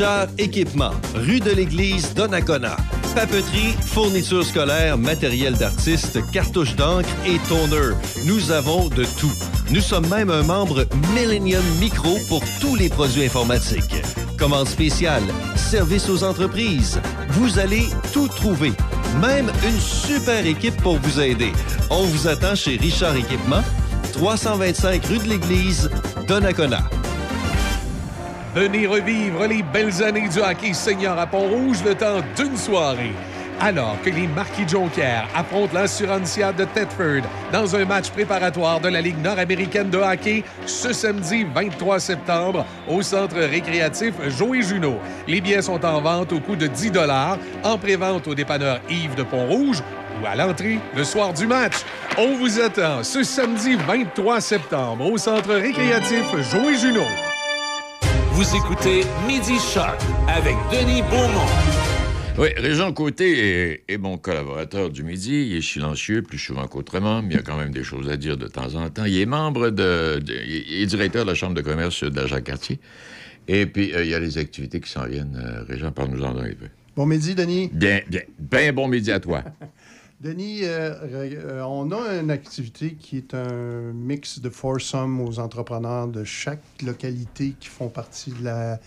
Richard Équipement, rue de l'Église Donnacona. Papeterie, fournitures scolaires, matériel d'artiste, cartouches d'encre et toner. Nous avons de tout. Nous sommes même un membre Millennium Micro pour tous les produits informatiques. Commande spéciale, service aux entreprises. Vous allez tout trouver. Même une super équipe pour vous aider. On vous attend chez Richard Équipement, 325 rue de l'Église, Donnacona. Venez revivre les belles années du hockey senior à Pont-Rouge le temps d'une soirée. Alors que les Marquis Jonquière affrontent l'Assurancia de Thetford dans un match préparatoire de la Ligue nord-américaine de hockey ce samedi 23 septembre au centre récréatif Joey Juno. Les billets sont en vente au coût de 10 en pré-vente au dépanneur Yves de Pont-Rouge ou à l'entrée le soir du match. On vous attend ce samedi 23 septembre au centre récréatif Joey Juno. Vous écoutez Midi Shark avec Denis Beaumont. Oui, Régent Côté est, est mon collaborateur du midi. Il est silencieux plus souvent qu'autrement, mais il a quand même des choses à dire de temps en temps. Il est membre de. de- il est directeur de la Chambre de commerce de Jacques-Cartier. Et puis, euh, il y a les activités qui s'en viennent. Euh, Régent, parle-nous-en un peu. Bon midi, Denis. Bien, bien. Bien bon midi à toi. Denis, euh, euh, on a une activité qui est un mix de foursome aux entrepreneurs de chaque localité qui font partie de la,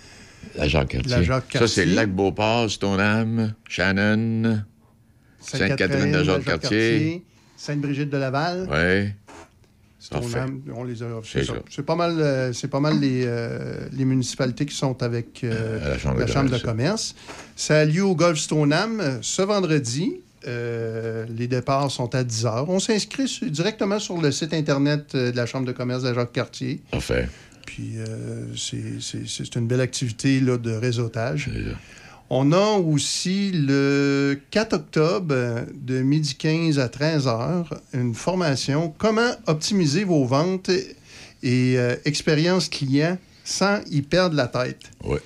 La Jacques-Cartier. Ça, c'est Lac-Beauport, Stoneham, Shannon, Sainte-Catherine de Jacques-Cartier. Sainte-Brigitte de Laval. Oui. Stoneham, on les a. C'est C'est ça. ça. C'est pas mal, euh, c'est pas mal les, euh, les municipalités qui sont avec euh, la Chambre de la Chambre de commerce. Ça a lieu au Golf Stoneham ce vendredi. Euh, les départs sont à 10 heures. On s'inscrit directement sur le site Internet euh, de la Chambre de commerce de Jacques-Cartier. Parfait. Puis euh, c'est- une belle activité là, de réseautage. On a aussi le 4 octobre, de midi 15 à 13 heures, une formation Comment optimiser vos ventes et euh, expérience client sans y perdre la tête. Oui.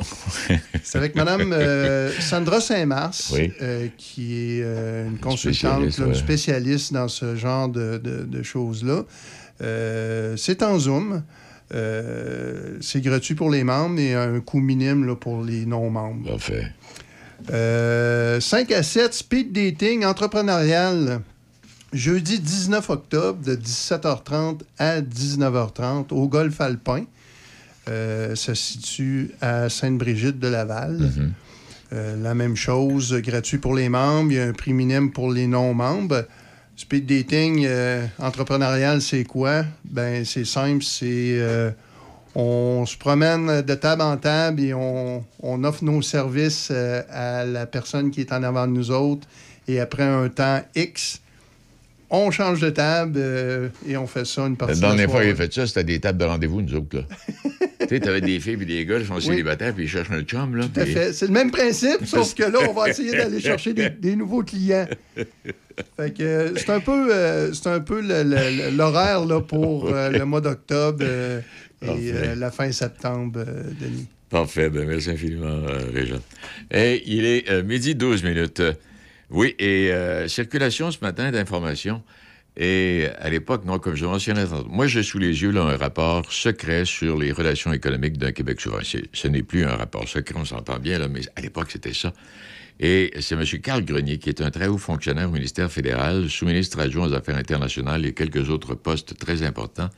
C'est avec Mme euh, Sandra Saint-Mars, Oui. euh, qui est euh, une consultante, spécialiste, ouais. spécialiste dans ce genre de, de- de choses-là. C'est en Zoom. C'est gratuit pour les membres et un coût minime là, pour les non-membres. Parfait. Euh, 5 à 7, speed dating entrepreneurial. Jeudi 19 octobre de 17h30 à 19h30 au Golfe Alpin. Euh, ça se situe à Sainte-Brigitte de Laval. Mm-hmm. Euh, la même chose, gratuit pour les membres. Il y a un prix minime pour les non-membres. Speed dating euh, entrepreneurial, c'est quoi? Ben, c'est simple, c'est on se promène de table en table et on, on offre nos services à la personne qui est en avant de nous autres. Et après un temps X, on change de table euh, et on fait ça une partie de la dernière fois soirée. qu'il a fait ça, c'était des tables de rendez-vous, nous autres. là. tu sais, t'avais des filles et des gars, ils sont Oui. célibataires, puis ils cherchent un chum. Là, Tout à puis- fait. C'est le même principe, sauf que là, on va essayer d'aller chercher des, des nouveaux clients. Fait que euh, c'est un peu, euh, c'est un peu l'horaire là, pour euh, le mois d'octobre euh, et la fin septembre, Denis. Parfait. Ben, merci infiniment, Régent. Et il est midi 12 minutes. Oui, et circulation ce matin d'informations. Et à l'époque, non, comme je mentionnais, moi j'ai sous les yeux là, un rapport secret sur les relations économiques d'un Québec souverain. Ce n'est plus un rapport secret, on s'entend bien, mais à l'époque c'était ça. Et c'est M. Carl Grenier, qui est un très haut fonctionnaire au ministère fédéral, sous-ministre adjoint aux Affaires internationales et quelques autres postes très importants,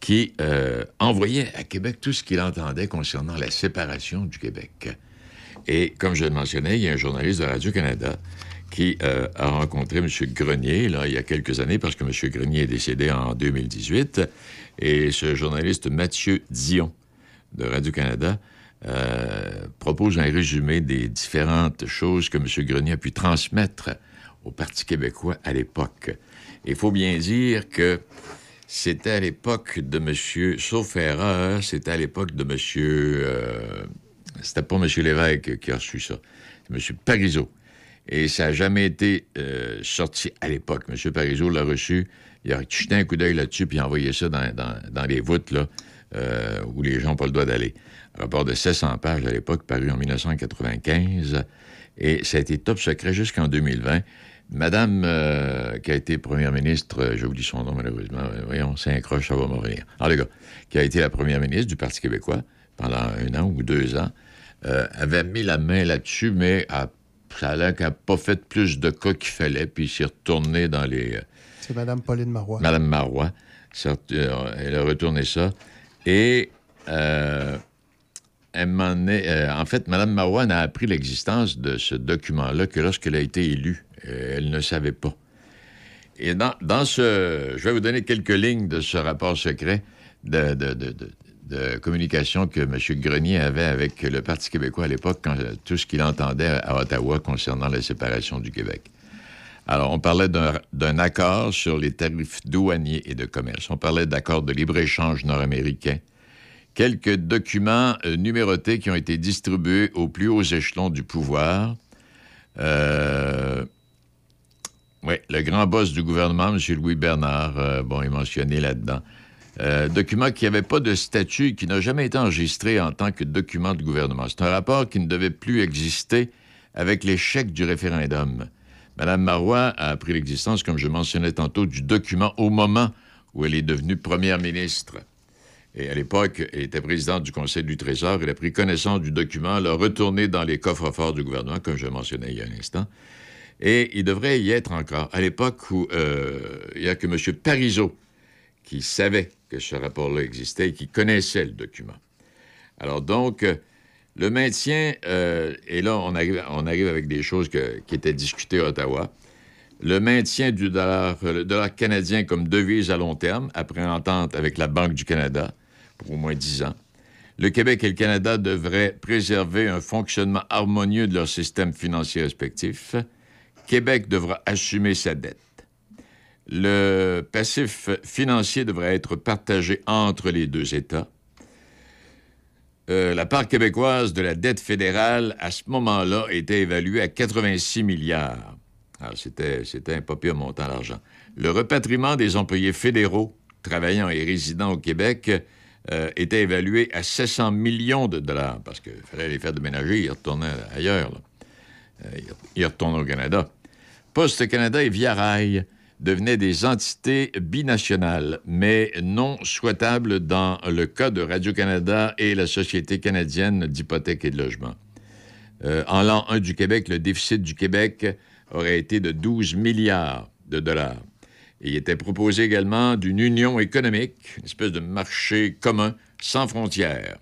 qui euh, envoyait à Québec tout ce qu'il entendait concernant la séparation du Québec. Et comme je le mentionnais, il y a un journaliste de Radio-Canada qui euh, a rencontré M. Grenier, là, il y a quelques années, parce que M. Grenier est décédé en 2018. Et ce journaliste Mathieu Dion de Radio-Canada euh, propose un résumé des différentes choses que M. Grenier a pu transmettre au Parti québécois à l'époque. Il faut bien dire que c'était à l'époque de M. Sauf erreur, c'était à l'époque de M. euh, c'était pas M. Lévesque qui a reçu ça. C'est M. Parizeau. Et ça n'a jamais été euh, sorti à l'époque. M. Parizeau l'a reçu. Il a jeté un coup d'œil là-dessus, puis il a envoyé ça dans, les voûtes là, euh, où les gens n'ont pas le droit d'aller. Un rapport de 700 pages à l'époque, paru en 1995. Et ça a été top secret jusqu'en 2020. Madame, euh, qui a été première ministre, j'ai oublié son nom malheureusement, voyons, c'est un croche, ça va me revenir. En tout cas, qui a été la première ministre du Parti québécois pendant un an ou deux ans, avait mis la main là-dessus, mais a- ça a l'air qu'elle n'a pas fait plus de cas qu'il fallait, puis il s'est retourné dans les... euh, C'est Mme Pauline Marois. Madame Marois. Euh, elle a retourné ça. Et euh, elle m'en est- euh, en fait, Madame Marois n'a appris l'existence de ce document-là que lorsqu'elle a été élue. Euh, elle ne savait pas. Et dans, dans ce... Je vais vous donner quelques lignes de ce rapport secret de, de- de- de- communication que M. Grenier avait avec le Parti québécois à l'époque, tout ce qu'il entendait à Ottawa concernant la séparation du Québec. Alors, on parlait d'un d'un accord sur les tarifs douaniers et de commerce. On parlait d'accords de libre-échange nord-américain. Quelques documents euh, numérotés qui ont été distribués aux plus hauts échelons du pouvoir. Euh, oui, le grand boss du gouvernement, M. Louis Bernard, euh, bon, est mentionné là-dedans. Euh, document qui n'avait pas de statut qui n'a jamais été enregistré en tant que document de gouvernement. C'est un rapport qui ne devait plus exister avec l'échec du référendum. Mme Marois a appris l'existence, comme je mentionnais tantôt, du document au moment où elle est devenue première ministre. Et à l'époque, elle était présidente du Conseil du Trésor. Elle a pris connaissance du document, l'a retourné dans les coffres forts du gouvernement, comme je mentionnais il y a un instant. Et il devrait y être encore. À l'époque où euh, il n'y a que M. Parizeau qui savait que ce rapport-là existait et qui connaissait le document. Alors donc, euh, le maintien, euh, et là, on arrive, avec des choses qui étaient discutées à Ottawa. Le maintien du dollar, euh, dollar canadien comme devise à long terme, après entente avec la Banque du Canada pour au moins 10 ans. Le Québec et le Canada devraient préserver un fonctionnement harmonieux de leurs systèmes financiers respectifs. Québec devra assumer sa dette. Le passif financier devrait être partagé entre les deux États. Euh, la part québécoise de la dette fédérale, à ce moment-là, était évaluée à 86 milliards. Alors, c'était, un pas montant d'argent. Le repatriement des employés fédéraux travaillant et résidant au Québec euh, était évalué à 700 millions de dollars, parce qu'il fallait les faire déménager, ils retournaient ailleurs. Euh, ils retournent au Canada. Poste Canada et Via Rail devenaient des entités binationales, mais non souhaitables dans le cas de Radio-Canada et la Société canadienne d'hypothèques et de logement. Euh, en l'an 1 du Québec, le déficit du Québec aurait été de 12 milliards de dollars. Il était proposé également d'une union économique, une espèce de marché commun sans frontières.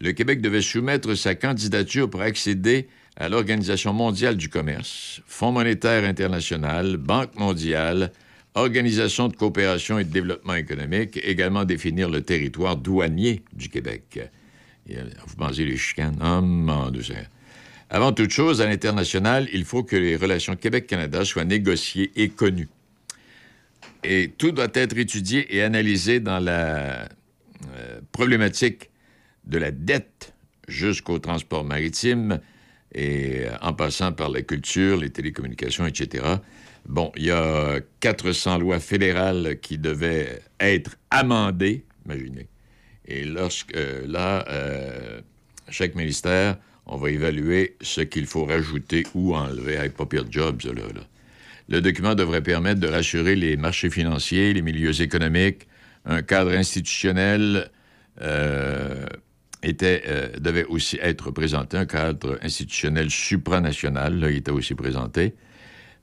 Le Québec devait soumettre sa candidature pour accéder à l'Organisation mondiale du commerce, Fonds monétaire international, Banque mondiale, Organisation de coopération et de développement économique, également définir le territoire douanier du Québec. Euh, vous pensez les chicanes? Oh, mon. Avant toute chose, à l'international, il faut que les relations Québec-Canada soient négociées et connues. Et tout doit être étudié et analysé dans la euh, problématique de la dette jusqu'au transport maritime et euh, en passant par la culture, les télécommunications, etc. Bon, il y a 400 lois fédérales qui devaient être amendées, imaginez. Et lorsque, euh, là, euh, chaque ministère, on va évaluer ce qu'il faut rajouter ou enlever. Hey, pas pire job, ça, là. Le document devrait permettre de rassurer les marchés financiers, les milieux économiques. Un cadre institutionnel était, euh, devait aussi être présenté, un cadre institutionnel supranational, là, il était aussi présenté.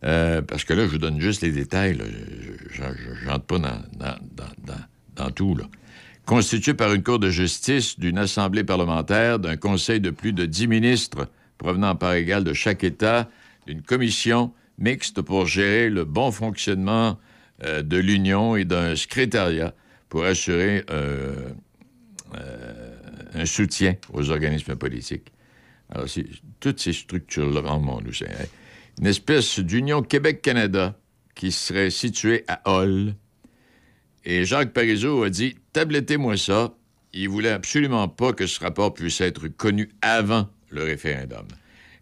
Euh, parce que là, je vous donne juste les détails. Je n'entre pas dans, tout. Là. Constitué par une Cour de justice, d'une Assemblée parlementaire, d'un Conseil de plus de dix ministres provenant par égal de chaque État, d'une commission mixte pour gérer le bon fonctionnement euh, de l'Union et d'un secrétariat pour assurer un soutien aux organismes politiques. Alors, toutes ces structures-là, savez, hein? une espèce d'Union Québec-Canada qui serait située à Hull. Et Jacques Parizeau a dit Tablettez-moi ça. Il voulait absolument pas que ce rapport puisse être connu avant le référendum.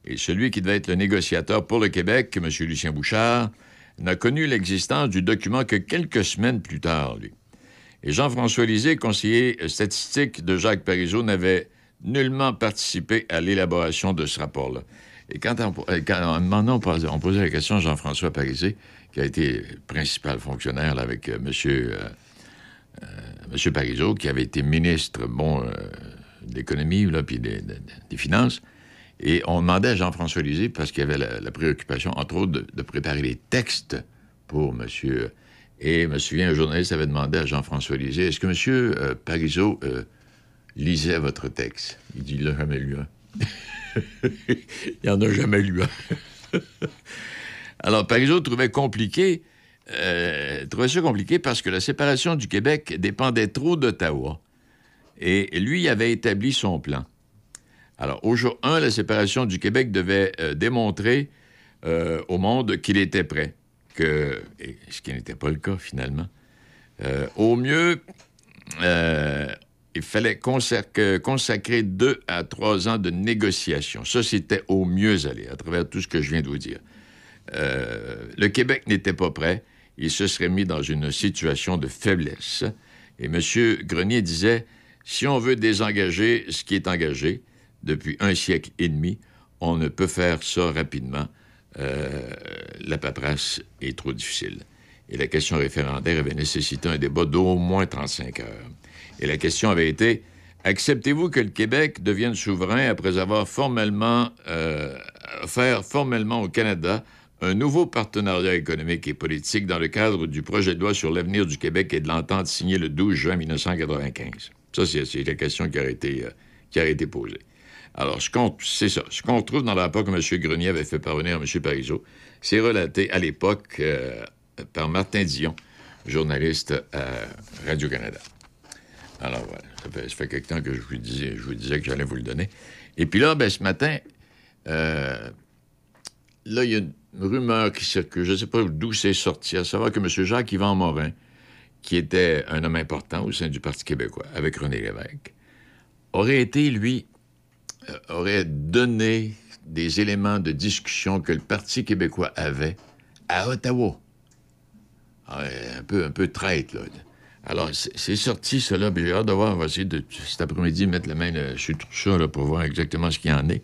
Et celui qui devait être le négociateur pour le Québec, M. Lucien Bouchard, n'a connu l'existence du document que quelques semaines plus tard, lui. Et Jean-François Lisée, conseiller statistique de Jacques Parizeau, n'avait nullement participé à l'élaboration de ce rapport-là. Et quand, on, quand on posait, la question à Jean-François Parisé, qui a été principal fonctionnaire avec euh, monsieur, euh, euh, monsieur Parizeau, qui avait été ministre bon, de l'économie puis des, finances. Et on demandait à Jean-François Lisée, parce qu'il avait la, préoccupation, entre autres, de, préparer les textes pour monsieur. Et je me souviens, un journaliste avait demandé à Jean-François Lisée Est-ce que monsieur euh, Parizeau euh, lisait votre texte? Il dit Il l'a jamais lu un. Il n'en a jamais lu un. Alors, Parizeau trouvait compliqué, euh, trouvait ça compliqué parce que la séparation du Québec dépendait trop d'Ottawa. Et lui avait établi son plan. Alors, au jour 1, la séparation du Québec devait euh, démontrer au monde qu'il était prêt, ce qui n'était pas le cas finalement. Euh, au mieux, euh, il fallait consacrer deux à trois ans de négociations. Ça, c'était au mieux aller, à travers tout ce que je viens de vous dire. Euh, le Québec n'était pas prêt. Il se serait mis dans une situation de faiblesse. Et M. Grenier disait, si on veut désengager ce qui est engagé depuis un siècle et demi, on ne peut faire ça rapidement. Euh, la paperasse est trop difficile. Et la question référendaire avait nécessité un débat d'au moins 35 heures. Et la question avait été acceptez-vous que le Québec devienne souverain après avoir formellement euh, formellement au Canada un nouveau partenariat économique et politique dans le cadre du projet de loi sur l'avenir du Québec et de l'entente signée le 12 juin 1995. Ça, c'est c'est la question qui a été, euh, qui a été posée. Alors, ce qu'on- c'est ça. Ce qu'on trouve dans le rapport que M. Grenier avait fait parvenir à M. Parizeau, c'est relaté à l'époque euh, par Martin Dion, journaliste à Radio-Canada. Alors, voilà. Ça fait, quelque temps que je vous disais, je vous disais que j'allais vous le donner. Et puis là, ben, ce matin, euh, là, il y a une rumeur qui circule. Je ne sais pas d'où c'est sorti, à savoir que M. Jacques-Yvan Morin, qui était un homme important au sein du Parti québécois, avec René Lévesque, aurait été, lui, aurait donné des éléments de discussion que le Parti québécois avait à Ottawa. Ah, un peu, un peu traite, là. Alors, c'est sorti, cela. J'ai hâte de voir. On va essayer de, cet après-midi, mettre la main là, sur tout ça là, pour voir exactement ce qu'il y en est.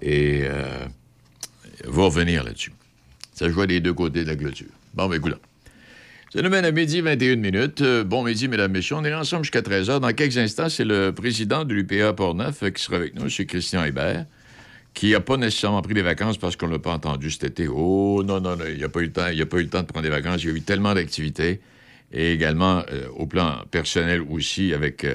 Et euh, va revenir là-dessus. Ça joue des deux côtés de la clôture. Bon, ben, écoute Ça nous mène à midi 21 minutes. Euh, bon midi, mesdames, messieurs. On est ensemble jusqu'à 13 h. Dans quelques instants, c'est le président de l'UPA Portneuf euh, qui sera avec nous, M. Christian Hébert, qui n'a pas nécessairement pris des vacances parce qu'on ne l'a pas entendu cet été. Oh, non, non, non, il n'a pas eu le temps. Il n'a pas eu le temps de prendre des vacances. Il y a eu tellement d'activités. Et également, euh, au plan personnel aussi, avec euh,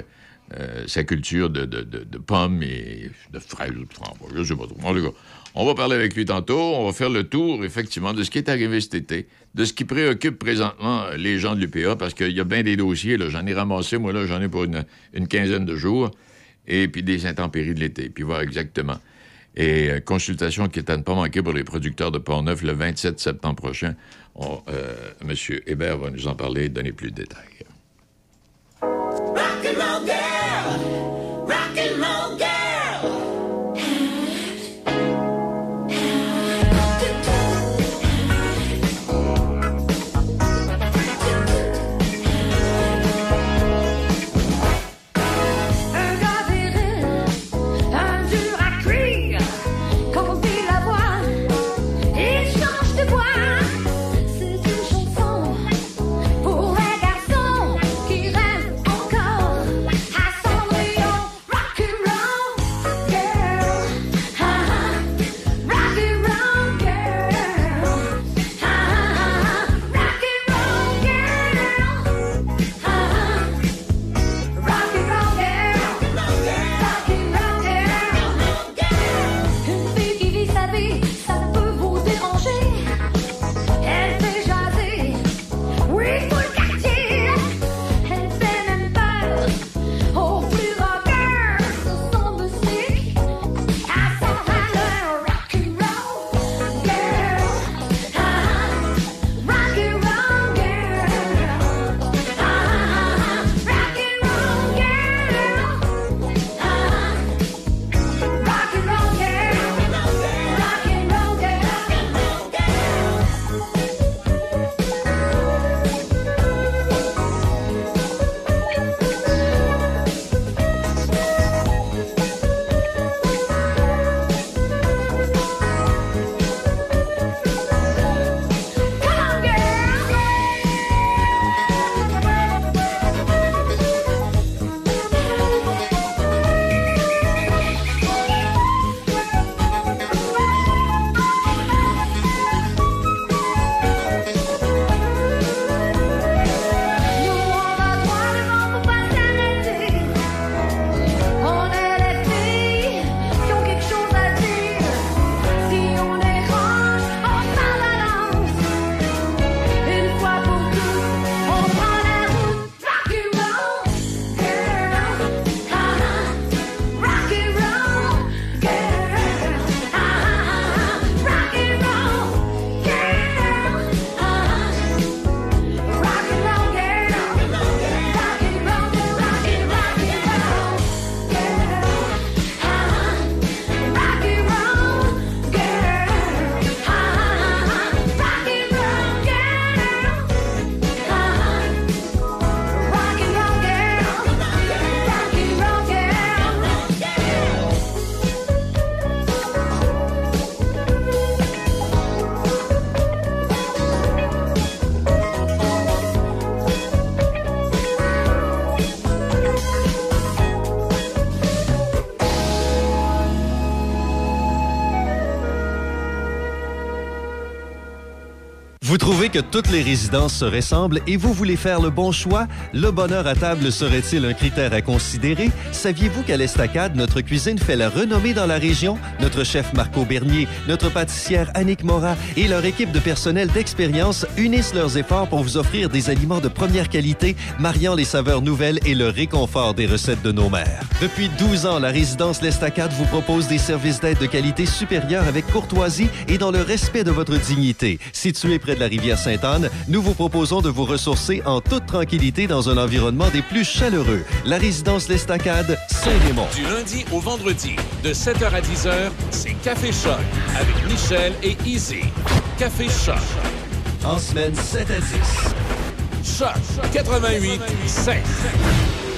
sa culture de, de- de- de pommes et de fraises ou de framboises. Je sais pas trop. On va parler avec lui tantôt. On va faire le tour, effectivement, de ce qui est arrivé cet été, de ce qui préoccupe présentement les gens de l'UPA, parce qu'il y a bien des dossiers. J'en ai ramassé, moi, là, j'en ai pour une, une quinzaine de jours. Et puis des intempéries de l'été. Puis voir exactement. Et euh, consultation qui est à ne pas manquer pour les producteurs de Portneuf le 27 septembre prochain. On, euh, M. Hébert va nous en parler et donner plus de détails. Que toutes les résidences se ressemblent et vous voulez faire le bon choix? Le bonheur à table serait-il un critère à considérer? Saviez-vous qu'à l'Estacade, notre cuisine fait la renommée dans la région? Notre chef Marco Bernier, notre pâtissière Annick Mora et leur équipe de personnel d'expérience unissent leurs efforts pour vous offrir des aliments de première qualité, mariant les saveurs nouvelles et le réconfort des recettes de nos mères. Depuis 12 ans, la résidence L'Estacade vous propose des services d'aide de qualité supérieure avec courtoisie et dans le respect de votre dignité. Situé près de la rivière Sainte-Anne, nous vous proposons de vous ressourcer en toute tranquillité dans un environnement des plus chaleureux. La résidence L'Estacade, Saint-Raymond. Du lundi au vendredi, de 7h à 10h, c'est Café Choc avec Michel et Easy. Café Choc. En semaine 7 à 10. Choc 88 5.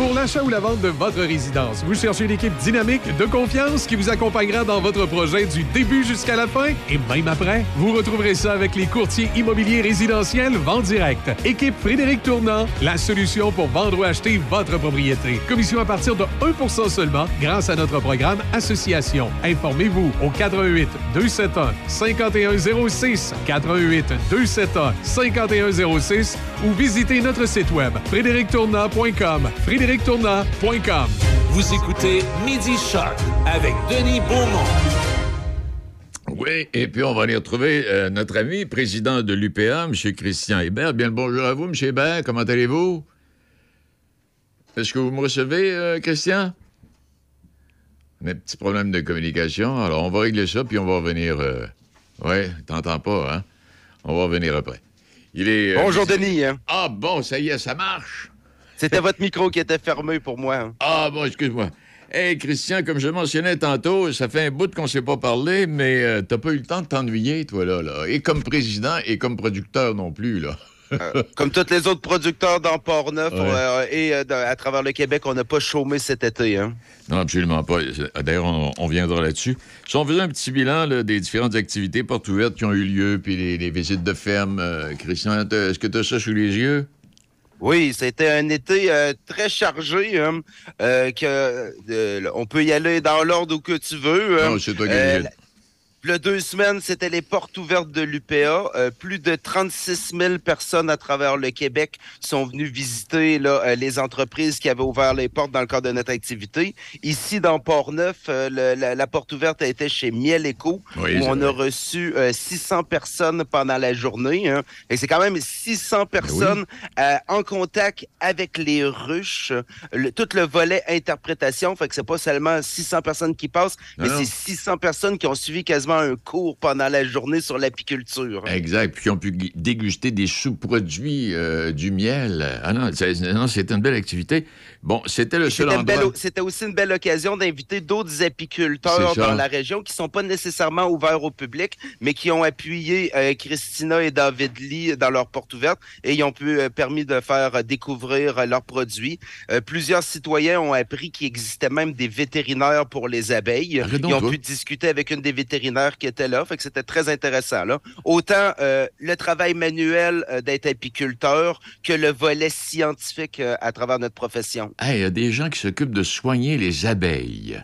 Pour l'achat ou la vente de votre résidence, vous cherchez une équipe dynamique, de confiance qui vous accompagnera dans votre projet du début jusqu'à la fin? Et même après. Vous retrouverez ça avec les courtiers immobiliers résidentiels Vente Direct. Équipe Frédéric Tournant, la solution pour vendre ou acheter votre propriété. Commission à partir de 1% seulement grâce à notre programme Association. Informez-vous au 88 271 5106 88 271 5106 ou visitez notre site web frédérictournant.com frédérictournant.com. Vous écoutez Midi Choc avec Denis Beaumont. Oui, et puis on va aller retrouver euh, notre ami, président de l'UPA, M. Christian Hébert. Bien le bonjour à vous, M. Hébert. Comment allez-vous? Est-ce que vous me recevez, euh, Christian? On a un petit problème de communication. Alors, on va régler ça, puis on va revenir. euh, Oui, t'entends pas, hein? On va revenir après. Il est. euh, Bonjour, Denis. hein. Ah, bon, ça y est, ça marche. C'était votre micro qui était fermé pour moi. hein. Ah, bon, excuse-moi. Hey, Christian, comme je mentionnais tantôt, ça fait un bout qu'on ne s'est pas parlé, mais euh, t'as pas eu le temps de t'ennuyer, toi, là, là. Et comme président et comme producteur non plus, là. Euh, Comme tous les autres producteurs dans Port-Neuf Ouais. euh, et euh, à travers le Québec, on n'a pas chômé cet été. Hein. Non, absolument pas. D'ailleurs, on, on viendra là-dessus. Si on faisait un petit bilan là, des différentes activités portes ouvertes qui ont eu lieu, puis les, les visites de ferme, Christian, est-ce que tu as ça sous les yeux? Oui, c'était un été euh, très chargé. hein, euh, que, euh, on peut y aller dans l'ordre où que tu veux. hein. Non, c'est toi Le deux semaines, c'était les portes ouvertes de l'UPA. Euh, plus de 36 000 personnes à travers le Québec sont venues visiter là, euh, les entreprises qui avaient ouvert les portes dans le cadre de notre activité. Ici, dans Port-Neuf, euh, le- la, la porte ouverte a été chez Miel Eco, Oui, où on a reçu euh, 600 personnes pendant la journée. hein. Et c'est quand même 600 personnes euh, en contact avec les ruches. Le- tout le volet interprétation, fait que c'est pas seulement 600 personnes qui passent, mais Non, c'est 600 personnes qui ont suivi quasiment un cours pendant la journée sur l'apiculture. Exact. Puis qui ont pu gu- déguster des sous-produits euh, du miel. Ah non, c'est- une belle activité. Bon, c'était le seul endroit... C'était aussi une belle occasion d'inviter d'autres apiculteurs dans la région qui sont pas nécessairement ouverts au public, mais qui ont appuyé euh, Christina et David Lee dans leur porte ouverte et ils ont pu euh, permis de faire euh, découvrir euh, leurs produits. Euh, plusieurs citoyens ont appris qu'il existait même des vétérinaires pour les abeilles. Arrête Ils ont pu discuter avec une des vétérinaires qui était là, fait que c'était très intéressant. Là. Autant euh, le travail manuel d'être apiculteur que le volet scientifique à travers notre profession. Hey, il y a des gens qui s'occupent de soigner les abeilles.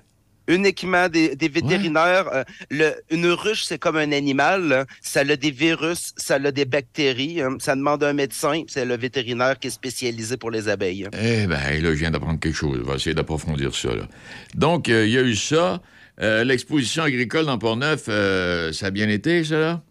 uniquement des, des vétérinaires. Euh, le- une ruche, c'est comme un animal. là. Ça a des virus, ça a des bactéries. hein. Ça demande un médecin. C'est le vétérinaire qui est spécialisé pour les abeilles. Eh bien, là, je viens d'apprendre quelque chose. On va essayer d'approfondir ça. là. Donc, euh, il y a eu ça. Euh, L'exposition agricole dans Port-Neuf, ça a bien été, ça, là?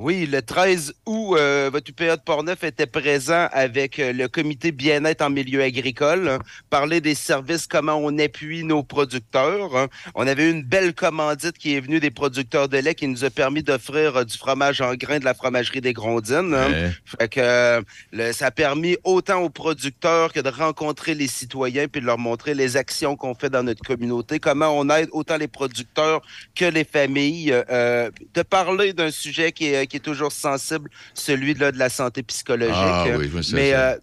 Oui, le 13 août, euh, votre UPA de Portneuf était présent avec euh, le comité bien-être en milieu agricole, hein, parler des services, comment on appuie nos producteurs. hein. On avait eu une belle commandite qui est venue des producteurs de lait qui nous a permis d'offrir euh, du fromage en grains de la fromagerie des Grondines. hein. Ouais. Fait que le- ça a permis autant aux producteurs que de rencontrer les citoyens puis de leur montrer les actions qu'on fait dans notre communauté, comment on aide autant les producteurs que les familles, euh, de parler d'un sujet qui est, qui est toujours sensible, celui là, de la santé psychologique. Ah oui, je Mais euh,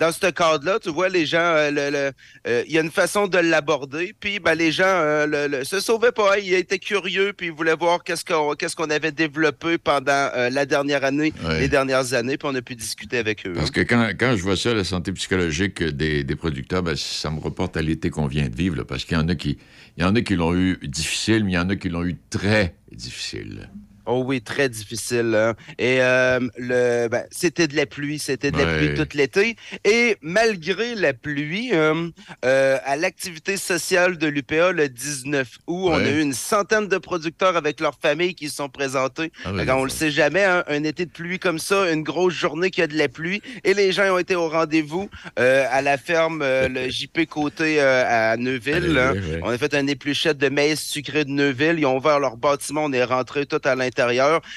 dans ce cadre-là, tu vois, les gens, euh, euh, il y a une façon de l'aborder, puis ben, les gens le, le- se sauvaient pas, ils étaient curieux, puis ils voulaient voir qu'est-ce qu'on qu'est-ce qu'on avait développé pendant la dernière année, les dernières années, puis on a pu discuter avec eux. Parce que quand, quand je vois ça, la santé psychologique des, des producteurs, ben, ça me reporte à l'été qu'on vient de vivre, là, parce qu'il y en a qui, il y en a qui l'ont eu difficile, mais il y en a qui l'ont eu très difficile. Oh oui, très difficile. hein. Et euh, le, ben, c'était de la pluie, c'était de la pluie tout l'été. Et malgré la pluie, euh, euh, à l'activité sociale de l'UPA le 19 août, on a eu une centaine de producteurs avec leurs familles qui se sont présentés. Ah oui, qu'on le sait jamais, hein, un été de pluie comme ça, une grosse journée qui a de la pluie, et les gens ont été au rendez-vous euh, à la ferme le JP Côté à Neuville. Hein. ouais. On a fait un épluchette de maïs sucré de Neuville. Ils ont ouvert leur bâtiment, on est rentré tout à l'intérieur.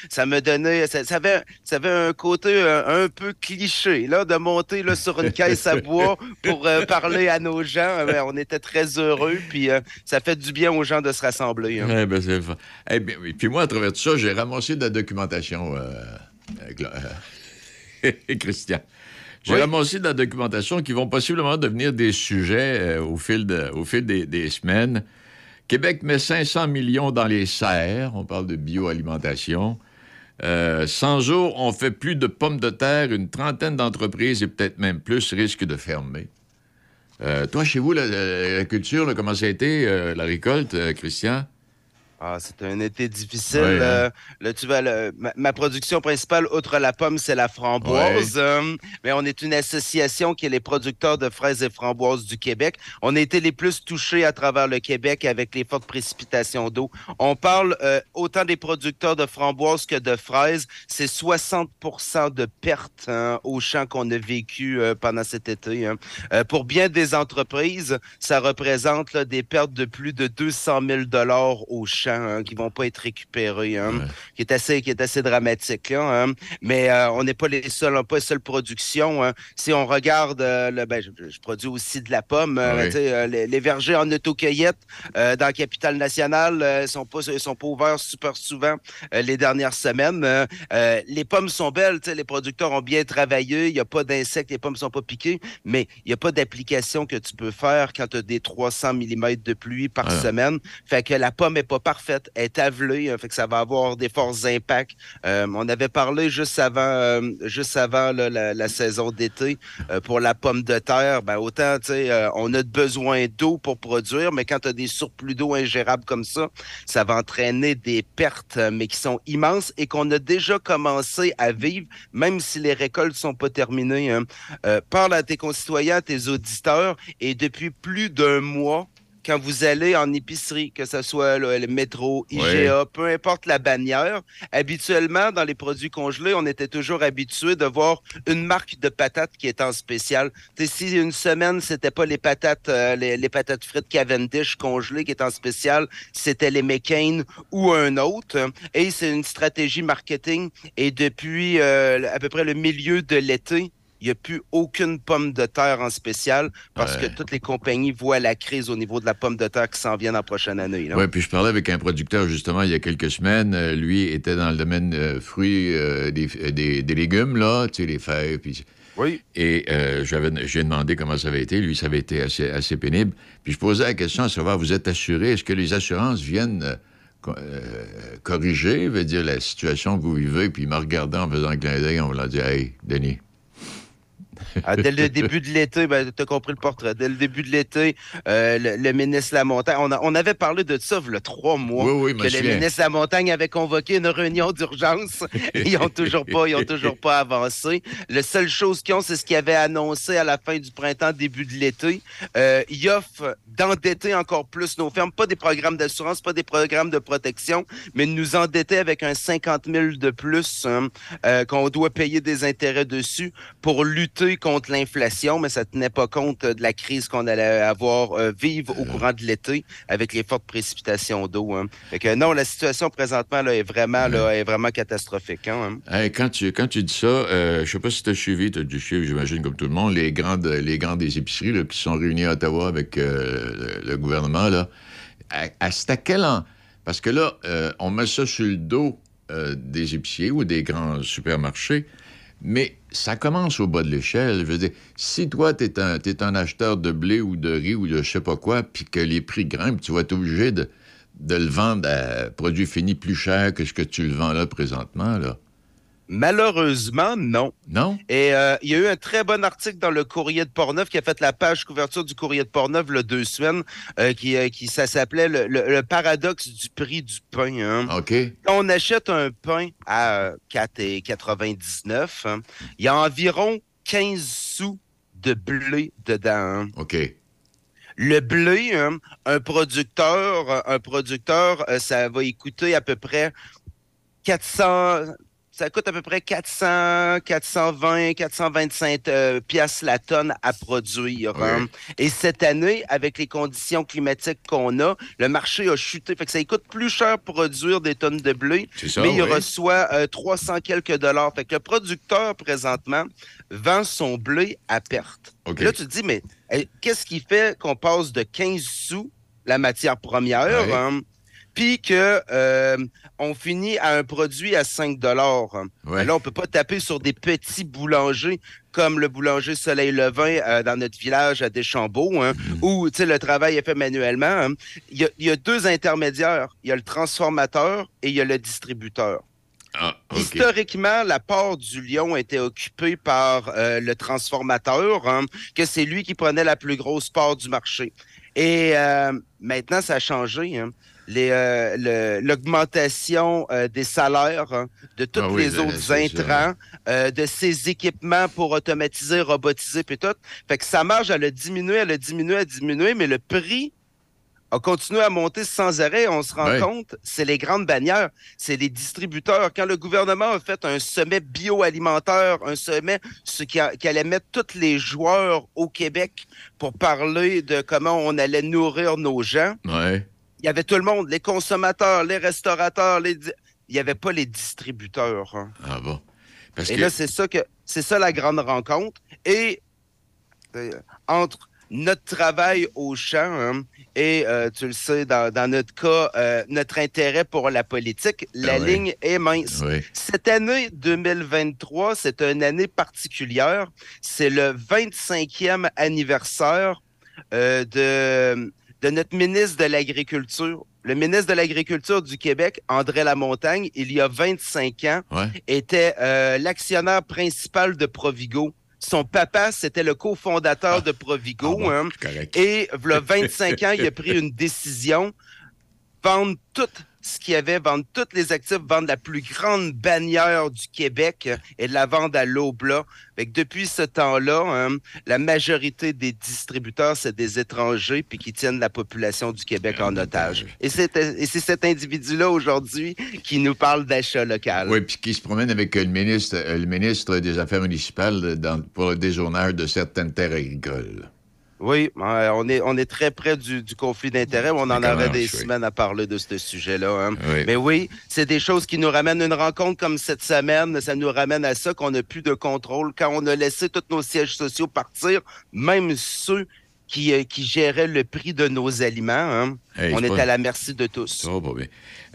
Ça me donnait, ça, ça avait, ça avait un côté euh, un peu cliché, là, de monter là, sur une caisse à bois pour euh, parler à nos gens. Euh, ben, on était très heureux, puis euh, ça fait du bien aux gens de se rassembler. hein. Eh ben, Eh bien. Puis moi, à travers tout ça, j'ai ramassé de la documentation, Christian. J'ai Oui. ramassé de la documentation qui vont possiblement devenir des sujets euh, au fil, de- au fil des, des semaines. Québec met 500 millions dans les serres. On parle de bioalimentation. Euh, 100 jours, on fait plus de pommes de terre. Une trentaine d'entreprises et peut-être même plus risquent de fermer. Euh, toi, chez vous, la, culture, comment ça a été, euh, la récolte, euh, Christian? Ah, c'était un été difficile. Hein. euh, là, tu le- ma, ma production principale, outre la pomme, c'est la framboise. euh, mais on est une association qui est les producteurs de fraises et framboises du Québec. On a été les plus touchés à travers le Québec avec les fortes précipitations d'eau. On parle euh, autant des producteurs de framboises que de fraises. C'est 60% de pertes hein, au champ qu'on a vécu pendant cet été. hein. Pour bien des entreprises, ça représente là, des pertes de plus de 200 000 dollars au champ hein, qui vont pas être récupérés, hein, qui est assez qui est assez dramatique. Là, hein. Mais euh, on n'est pas les seuls, on pas les seules productions. Si on regarde, euh, le, ben, je, je produis aussi de la pomme. euh, les, les vergers en autocueillette dans la capitale nationale euh, sont pas sont pas ouverts super souvent les dernières semaines. Les pommes sont belles, les producteurs ont bien travaillé, il n'y a pas d'insectes, les pommes sont pas piquées, mais il n'y a pas d'application que tu peux faire quand tu as des 300 mm de pluie par semaine. Fait que la pomme est pas parfaite, est avelée, hein, fait que ça va avoir des forts impacts. Euh, on avait parlé juste avant, euh, juste avant la, saison d'été euh, pour la pomme de terre. Ben autant, tu sais, on a besoin d'eau pour produire, mais quand tu as des surplus d'eau ingérables comme ça, ça va entraîner des pertes, mais qui sont immenses et qu'on a déjà commencé à vivre, même si les récoltes sont pas terminées. hein. Parle à tes concitoyens, à tes auditeurs, et depuis plus d'un mois, quand vous allez en épicerie, que ce soit là, le métro, IGA, peu importe la bannière, habituellement, dans les produits congelés, on était toujours habitué de voir une marque de patates qui est en spécial. Tu sais, si une semaine, c'était pas les patates, euh, les, les patates frites Cavendish congelées qui est en spécial, c'était les McCain ou un autre. Et c'est une stratégie marketing. Et depuis euh, à peu près le milieu de l'été, il n'y a plus aucune pomme de terre en spécial parce Ouais. que toutes les compagnies voient la crise au niveau de la pomme de terre qui s'en vient en prochaine année. Oui, puis je parlais avec un producteur justement il y a quelques semaines. Euh, lui était dans le domaine euh, fruits, euh, des, des- des légumes, là, tu sais, les. Puis... Oui. Et euh, j'ai demandé comment ça avait été. Lui, ça avait été assez, assez pénible. Puis je posais la question à savoir, vous êtes assuré, est-ce que les assurances viennent co- corriger, veut dire, la situation que vous vivez? Puis m'a regardé en faisant un clin d'œil, on l'a dit, hey, Denis. Ah, dès le début de l'été, ben, tu as compris le portrait. Dès le début de l'été, euh, le, le ministre Lamontagne, on, a- on avait parlé de ça il y a trois mois. Oui, oui, que le ministre Lamontagne avait convoqué une réunion d'urgence. ils ont toujours pas, ils ont toujours pas avancé. La seule chose qu'ils ont, c'est ce qu'ils avaient annoncé à la fin du printemps, début de l'été. Euh, ils offrent d'endetter encore plus nos fermes, pas des programmes d'assurance, pas des programmes de protection, mais de nous endetter avec un 50 000 de plus hein, euh, qu'on doit payer des intérêts dessus pour lutter contre l'inflation, mais ça tenait pas compte euh, de la crise qu'on allait avoir euh, vivre au courant de l'été avec les fortes précipitations d'eau. Hein. Que non, la situation présentement là, est vraiment là, est vraiment catastrophique. Hein. Hey, quand, tu, quand tu dis ça, euh, je sais pas si tu as suivi, tu as dû suivre, j'imagine, comme tout le monde, les grandes, les grandes des épiceries là, qui sont réunies à Ottawa avec euh, le, le gouvernement. Là. À, à- à quel an? Parce que là, euh, on met ça sur le dos euh, des épiciers ou des grands supermarchés, mais ça commence au bas de l'échelle. Je veux dire, si toi, tu es un, acheteur de blé ou de riz ou de je sais pas quoi, puis que les prix grimpent, tu vas être obligé de, de le vendre à produit fini plus cher que ce que tu le vends là présentement. Là. Malheureusement, non. Non? Et euh, il y a eu un très bon article dans le Courrier de Portneuf qui a fait la page couverture du Courrier de Portneuf le deux semaines, euh, qui, euh, qui ça s'appelait le, le- le paradoxe du prix du pain. hein. OK. Quand on achète un pain à euh, 4,99, hein, il y a environ 15 sous de blé dedans. hein. OK. Le blé, hein, un producteur, un producteur, ça va y coûter à peu près 400, ça coûte à peu près 400, 420, 425 euh, piastres la tonne à produire. Oui. hein. Et cette année, avec les conditions climatiques qu'on a, le marché a chuté. Fait que ça coûte plus cher produire des tonnes de blé, ça, mais il reçoit euh, 300 quelques dollars. Fait que le producteur, présentement, vend son blé à perte. Là, tu te dis, mais qu'est-ce qui fait qu'on passe de 15 sous la matière première, hein, puis que euh, on finit à un produit à 5 dollars. Ouais. Là, on peut pas taper sur des petits boulangers comme le boulanger Soleil Levin euh, dans notre village à Deschambault, hein, Mm-hmm. où le travail est fait manuellement. hein. Il y, a, il y a deux intermédiaires. Il y a le transformateur et il y a le distributeur. Ah. Historiquement, la part du lion était occupée par euh, le transformateur, hein, que c'est lui qui prenait la plus grosse part du marché. Et euh, maintenant, ça a changé. hein. Euh, le- L'augmentation euh, des salaires hein, de tous Ah oui, les autres intrants, euh, de ces équipements pour automatiser, robotiser, puis tout. Fait que sa marge, elle a diminué, elle a diminué, elle a diminué, mais le prix a continué à monter sans arrêt. On se rend compte, c'est les grandes bannières, c'est les distributeurs. Quand le gouvernement a fait un sommet bioalimentaire, un sommet ce qui, a- qui allait mettre tous les joueurs au Québec pour parler de comment on allait nourrir nos gens, Ouais. Il y avait tout le monde, les consommateurs, les restaurateurs, les il n'y avait pas les distributeurs. hein. Ah bon? Parce Et que... là, c'est ça que c'est ça la grande rencontre. Et euh, entre notre travail au champ hein, et, euh, tu le sais, dans, dans notre cas, euh, notre intérêt pour la politique, la Ah oui. ligne est mince. Oui. Cette année 2023, c'est une année particulière. C'est le 25e anniversaire de, de notre ministre de l'Agriculture. Le ministre de l'Agriculture du Québec, André Lamontagne, il y a 25 ans, Ouais. était euh, l'actionnaire principal de Provigo. Son papa, c'était le cofondateur de Provigo. Ah bon, hein. Et il 25 ans, il a pris une décision vendre tout ce qu'il y avait, vendre tous les actifs, vendre la plus grande bannière du Québec euh, et de la vendre à l'Aubla. Fait que depuis ce temps-là, hein, la majorité des distributeurs, c'est des étrangers puis qui tiennent la population du Québec en otage. Et c'est et c'est cet individu-là aujourd'hui qui nous parle d'achat local. Oui, puis qui se promène avec euh, le ministre, euh, le ministre des Affaires municipales dans- pour le dézoonage de certaines terres agricoles. Oui, on est, on est très près du, du conflit d'intérêts. On en aurait des oui. semaines à parler de ce sujet-là. hein. Oui. Mais oui, c'est des choses qui nous ramènent une rencontre comme cette semaine. Ça nous ramène à ça qu'on n'a plus de contrôle. Quand on a laissé tous nos sièges sociaux partir, même ceux qui, euh, qui géraient le prix de nos aliments, hein, Hey, on est pas- à la merci de tous.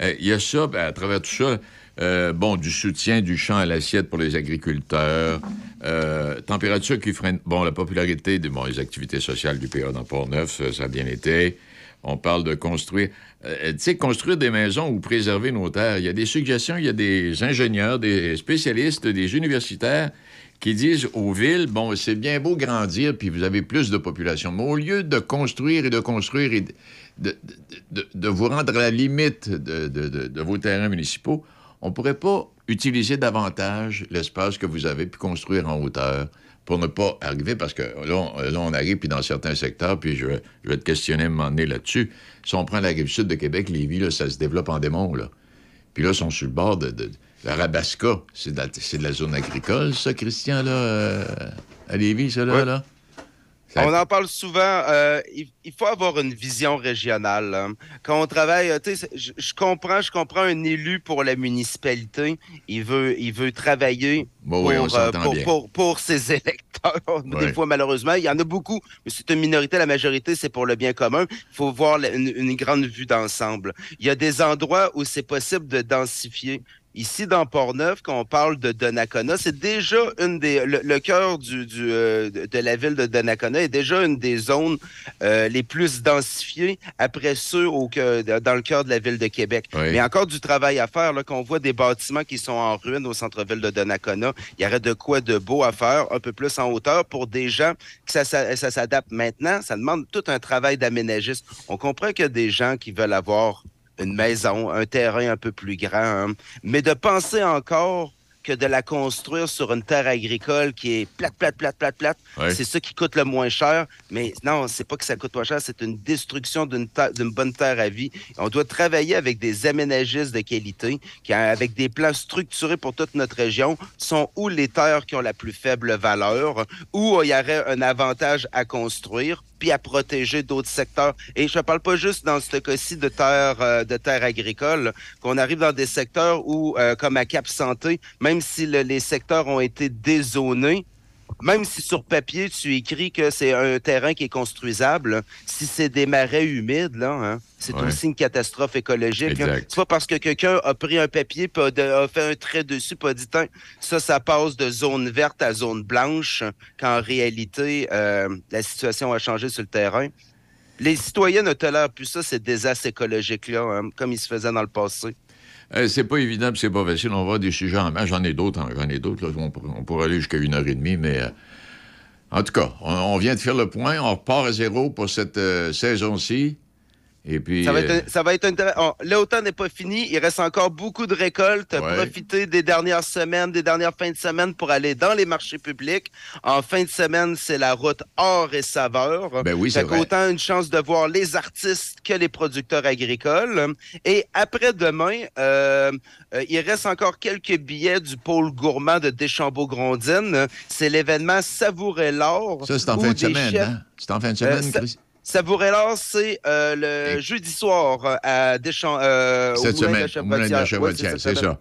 Euh, Il y a ça, ben, à travers tout ça, euh, bon, du soutien du champ à l'assiette pour les agriculteurs, euh, température qui freine, bon, la popularité des bon, activités sociales du PA dans Port-Neuf, ça, a bien été. On parle de construire, euh, tu sais, construire des maisons ou préserver nos terres. Il y a des suggestions, il y a des ingénieurs, des spécialistes, des universitaires qui disent aux villes, bon, c'est bien beau grandir, puis vous avez plus de population, mais au lieu de construire et de construire et de, de- de- vous rendre à la limite de vos terrains municipaux, on ne pourrait pas utiliser davantage l'espace que vous avez puis construire en hauteur pour ne pas arriver, parce que là, on, là, on arrive, puis dans certains secteurs, puis je, vais- je vais te questionner à un moment donné là-dessus, si on prend la rive sud de Québec, Lévis, là, ça se développe en démon, là. Puis là, ils sont sur le bord de, de- la Rabasca. C'est de, la- c'est de la zone agricole, ça, Christian, là, euh, à Lévis, ça, là, Ouais. là? On en parle souvent. euh, il, il faut avoir une vision régionale. hein. Quand on travaille, euh, tu sais, c'est- je, je comprends, je comprends un élu pour la municipalité. Il veut, il veut travailler Bon, pour, oui, euh, pour, bien. pour- pour ses électeurs. Des fois, malheureusement, il y en a beaucoup, mais c'est une minorité. La majorité, c'est pour le bien commun. Il faut voir une grande vue d'ensemble. Il y a des endroits où c'est possible de densifier. Ici, dans Port-Neuf, quand on parle de Donnacona, c'est déjà une des. Le, le cœur du, du, euh, de la ville de Donnacona est déjà une des zones euh, les plus densifiées après ceux au, dans le cœur de la ville de Québec. Oui. Mais encore du travail à faire, là, qu'on voit des bâtiments qui sont en ruine au centre-ville de Donnacona. Il y aurait de quoi de beau à faire, un peu plus en hauteur pour des gens que ça, ça, ça s'adapte maintenant. Ça demande tout un travail d'aménagiste. On comprend qu'il y a des gens qui veulent avoir une maison, un terrain un peu plus grand, hein. mais de penser encore que de la construire sur une terre agricole qui est plate, plate, plate, plate, plate, Ouais. c'est ça qui coûte le moins cher. Mais non, c'est pas que ça coûte moins cher, c'est une destruction d'une bonne terre à vie. On doit travailler avec des aménagistes de qualité, qui, avec des plans structurés pour toute notre région, sont où les terres qui ont la plus faible valeur, où il y aurait un avantage à construire, puis à protéger d'autres secteurs. Et je ne parle pas juste dans ce cas-ci de terres euh, de terres agricoles, qu'on arrive dans des secteurs où, euh, comme à Cap Santé, même si le- les secteurs ont été dézonés, même si sur papier tu écris que c'est un terrain qui est construisable, si c'est des marais humides, là, hein, c'est Ouais. aussi une catastrophe écologique. hein. C'est pas parce que quelqu'un a pris un papier puis a, fait un trait dessus a dit ça, ça passe de zone verte à zone blanche, qu'en réalité, euh, la situation a changé sur le terrain. Les citoyens ne tolèrent plus ça, ces désastres écologiques-là, hein, comme ils se faisaient dans le passé. Euh, c'est pas évident, c'est pas facile. On va des sujets en main. J'en ai d'autres, hein, j'en ai d'autres. On, pour- on pourrait aller jusqu'à une heure et demie, mais euh, en tout cas, on, on vient de faire le point. On repart à zéro pour cette euh, saison-ci. Et puis. Ça va euh, être, ça va être intéressant. On- L'automne n'est pas fini. Il reste encore beaucoup de récoltes. Ouais. Profitez des dernières semaines, des dernières fins de semaine pour aller dans les marchés publics. En fin de semaine, c'est la route or et saveur. Ben oui, c'est vrai. qu'autant une chance de voir les artistes que les producteurs agricoles. Et après-demain, euh, euh, il reste encore quelques billets du pôle gourmand de Deschambault-Grondines. C'est l'événement Savourer l'or. Ça, c'est en fin de semaine, chefs- hein? C'est en fin de Euh, semaine, ça- L'or, c'est euh, le jeudi soir euh, à Deschamps. euh, au Cette Moulin semaine, de la c'est ça.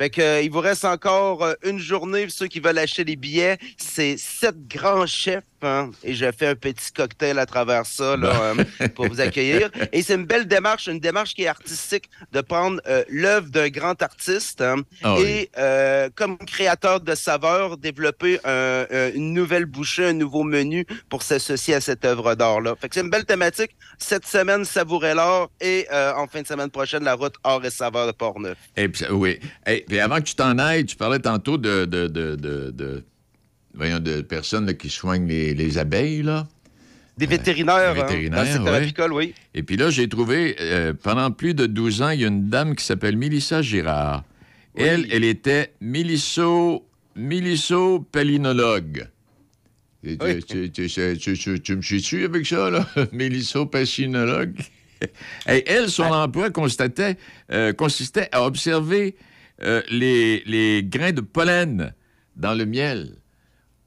Fait que, euh, il vous reste encore euh, une journée. Ceux qui veulent acheter les billets, c'est sept grands chefs. Hein, et je fais un petit cocktail à travers ça là, euh, pour vous accueillir. Et c'est une belle démarche, une démarche qui est artistique, de prendre euh, l'œuvre d'un grand artiste hein, Ah et euh, comme créateur de saveurs, développer un- un- une nouvelle bouchée, un nouveau menu pour s'associer à cette œuvre d'art-là. Fait que c'est une belle thématique. Cette semaine, savourer l'or et en fin de semaine prochaine, la route or et saveur de Portneuf. Et puis, oui. Et puis avant que tu t'en ailles, tu parlais tantôt de, de, de, de, de- voyons, de personnes là, qui soignent les, les abeilles, là. Des vétérinaires, Des hein, vétérinaires, dans ouais. apicole, oui. Et puis là, j'ai trouvé, euh, pendant plus de 12 ans, il y a une dame qui s'appelle Mélissa Girard. Elle, elle était mélisso, mélisso-palinologue. Et tu- Oui. Tu, tu- tu- tu- tu- tu me suis-tu avec ça, là? Mélisso-pacinologue? Et elle, son emploi constatait, euh, consistait à observer euh, les, les grains de pollen dans le miel.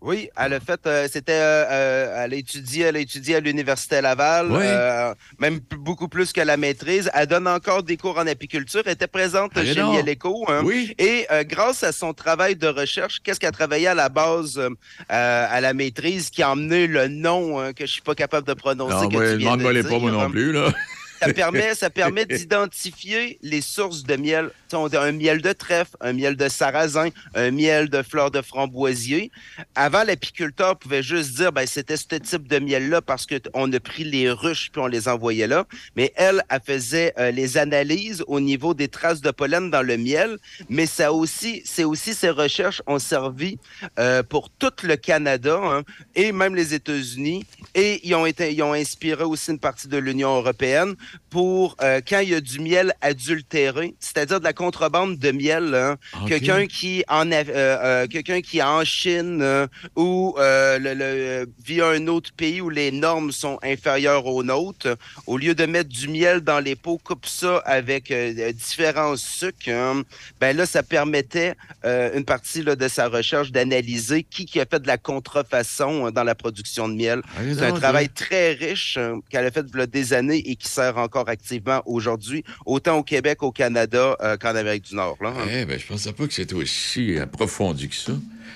Oui, elle a fait, euh, c'était, euh, euh, elle a étudié, elle a étudié à l'université Laval, Oui. euh, même beaucoup plus que la maîtrise. Elle donne encore des cours en apiculture. Elle était présente Allez chez donc. Miel Éco, hein. Oui. Et euh, grâce à son travail de recherche, qu'est-ce qu'elle travaillait à la base euh, à la maîtrise qui a emmené le nom hein, que je suis pas capable de prononcer. Non, que moi, tu viens de pas, moi non hein? plus, là. Ça permet, ça permet d'identifier les sources de miel. On a un miel de trèfle, un miel de sarrasin, un miel de fleurs de framboisier. Avant, l'apiculteur pouvait juste dire, ben, c'était ce type de miel-là parce qu'on a pris les ruches puis on les envoyait là. Mais elle, elle faisait euh, les analyses au niveau des traces de pollen dans le miel. Mais ça aussi, c'est aussi ces recherches ont servi euh, pour tout le Canada hein, et même les États-Unis. Et ils ont été, ils ont inspiré aussi une partie de l'Union européenne pour euh, quand il y a du miel adultéré, c'est-à-dire de la contrebande de miel. hein. Quelqu'un qui en a, euh, euh, quelqu'un qui est en Chine ou le, le- via un autre pays où les normes sont inférieures aux nôtres, au lieu de mettre du miel dans les pots, coupe ça avec différents sucres. hein. Ben là, ça permettait une partie là, de sa recherche d'analyser qui, qui a fait de la contrefaçon hein, dans la production de miel. C'est un travail hein. très riche euh, qu'elle a fait a des années et qui sert encore activement aujourd'hui, autant au Québec, au Canada euh, qu'en Amérique du Nord. Là, hein. Eh bien, je pensais pas que c'était aussi approfondi que ça.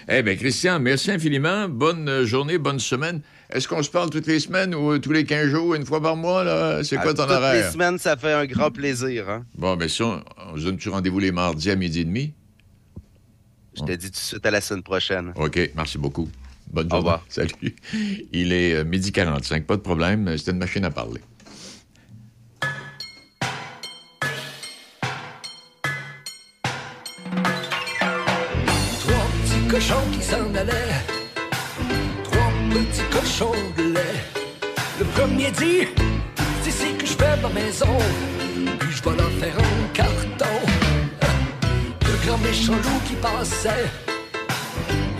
Eh bien, Christian, merci infiniment. Bonne journée, bonne semaine. Est-ce qu'on se parle toutes les semaines ou euh, tous les 15 jours, une fois par mois? là? C'est quoi Ah, ton toutes horaire? les semaines, ça fait un grand plaisir. Hein? Bon, ben ça, on, on se donne-tu rendez-vous les mardis à midi et demi? Je te dis tout de suite à la semaine prochaine. OK, merci beaucoup. Bonne journée. Salut. Il est euh, midi 45, pas de problème. C'était une machine à parler. Cochons qui s'en allaient. Trois petits cochons de lait. Le premier dit C'est ici que je fais ma maison. Puis je vais leur faire un carton. Le grand méchant loup qui passait.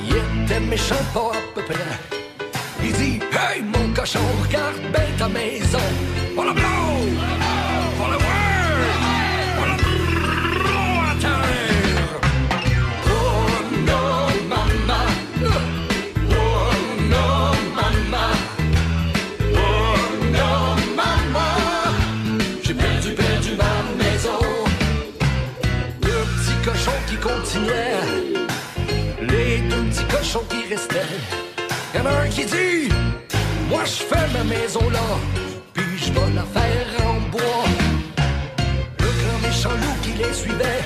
Il était méchant pas à peu près. Il dit Hey mon cochon, regarde bien ta maison. Voilà blow! Qui dit Moi je fais ma maison là, puis je vais la faire en bois. Le grand méchant loup qui les suivait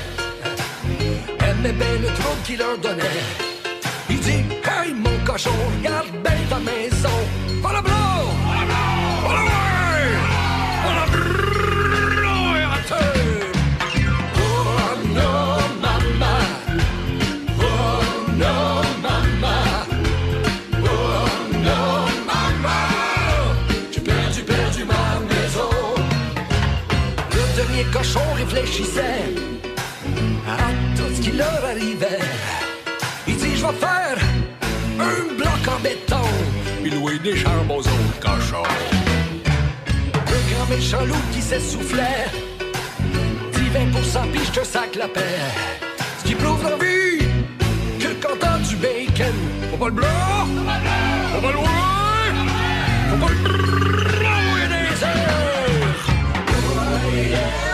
aimait bien le trouble qu'il leur donnait. Il dit Hey mon cochon, regarde bien ta maison. Voilà blanc! Voilà des charbons aux cochons. Le grand méchant loup qui s'essoufflait, dit 20% puis je te sac la paix. Ce qui prouve dans la vie que quand t'as du bacon, faut pas le blanc, faut pas le pas le airs.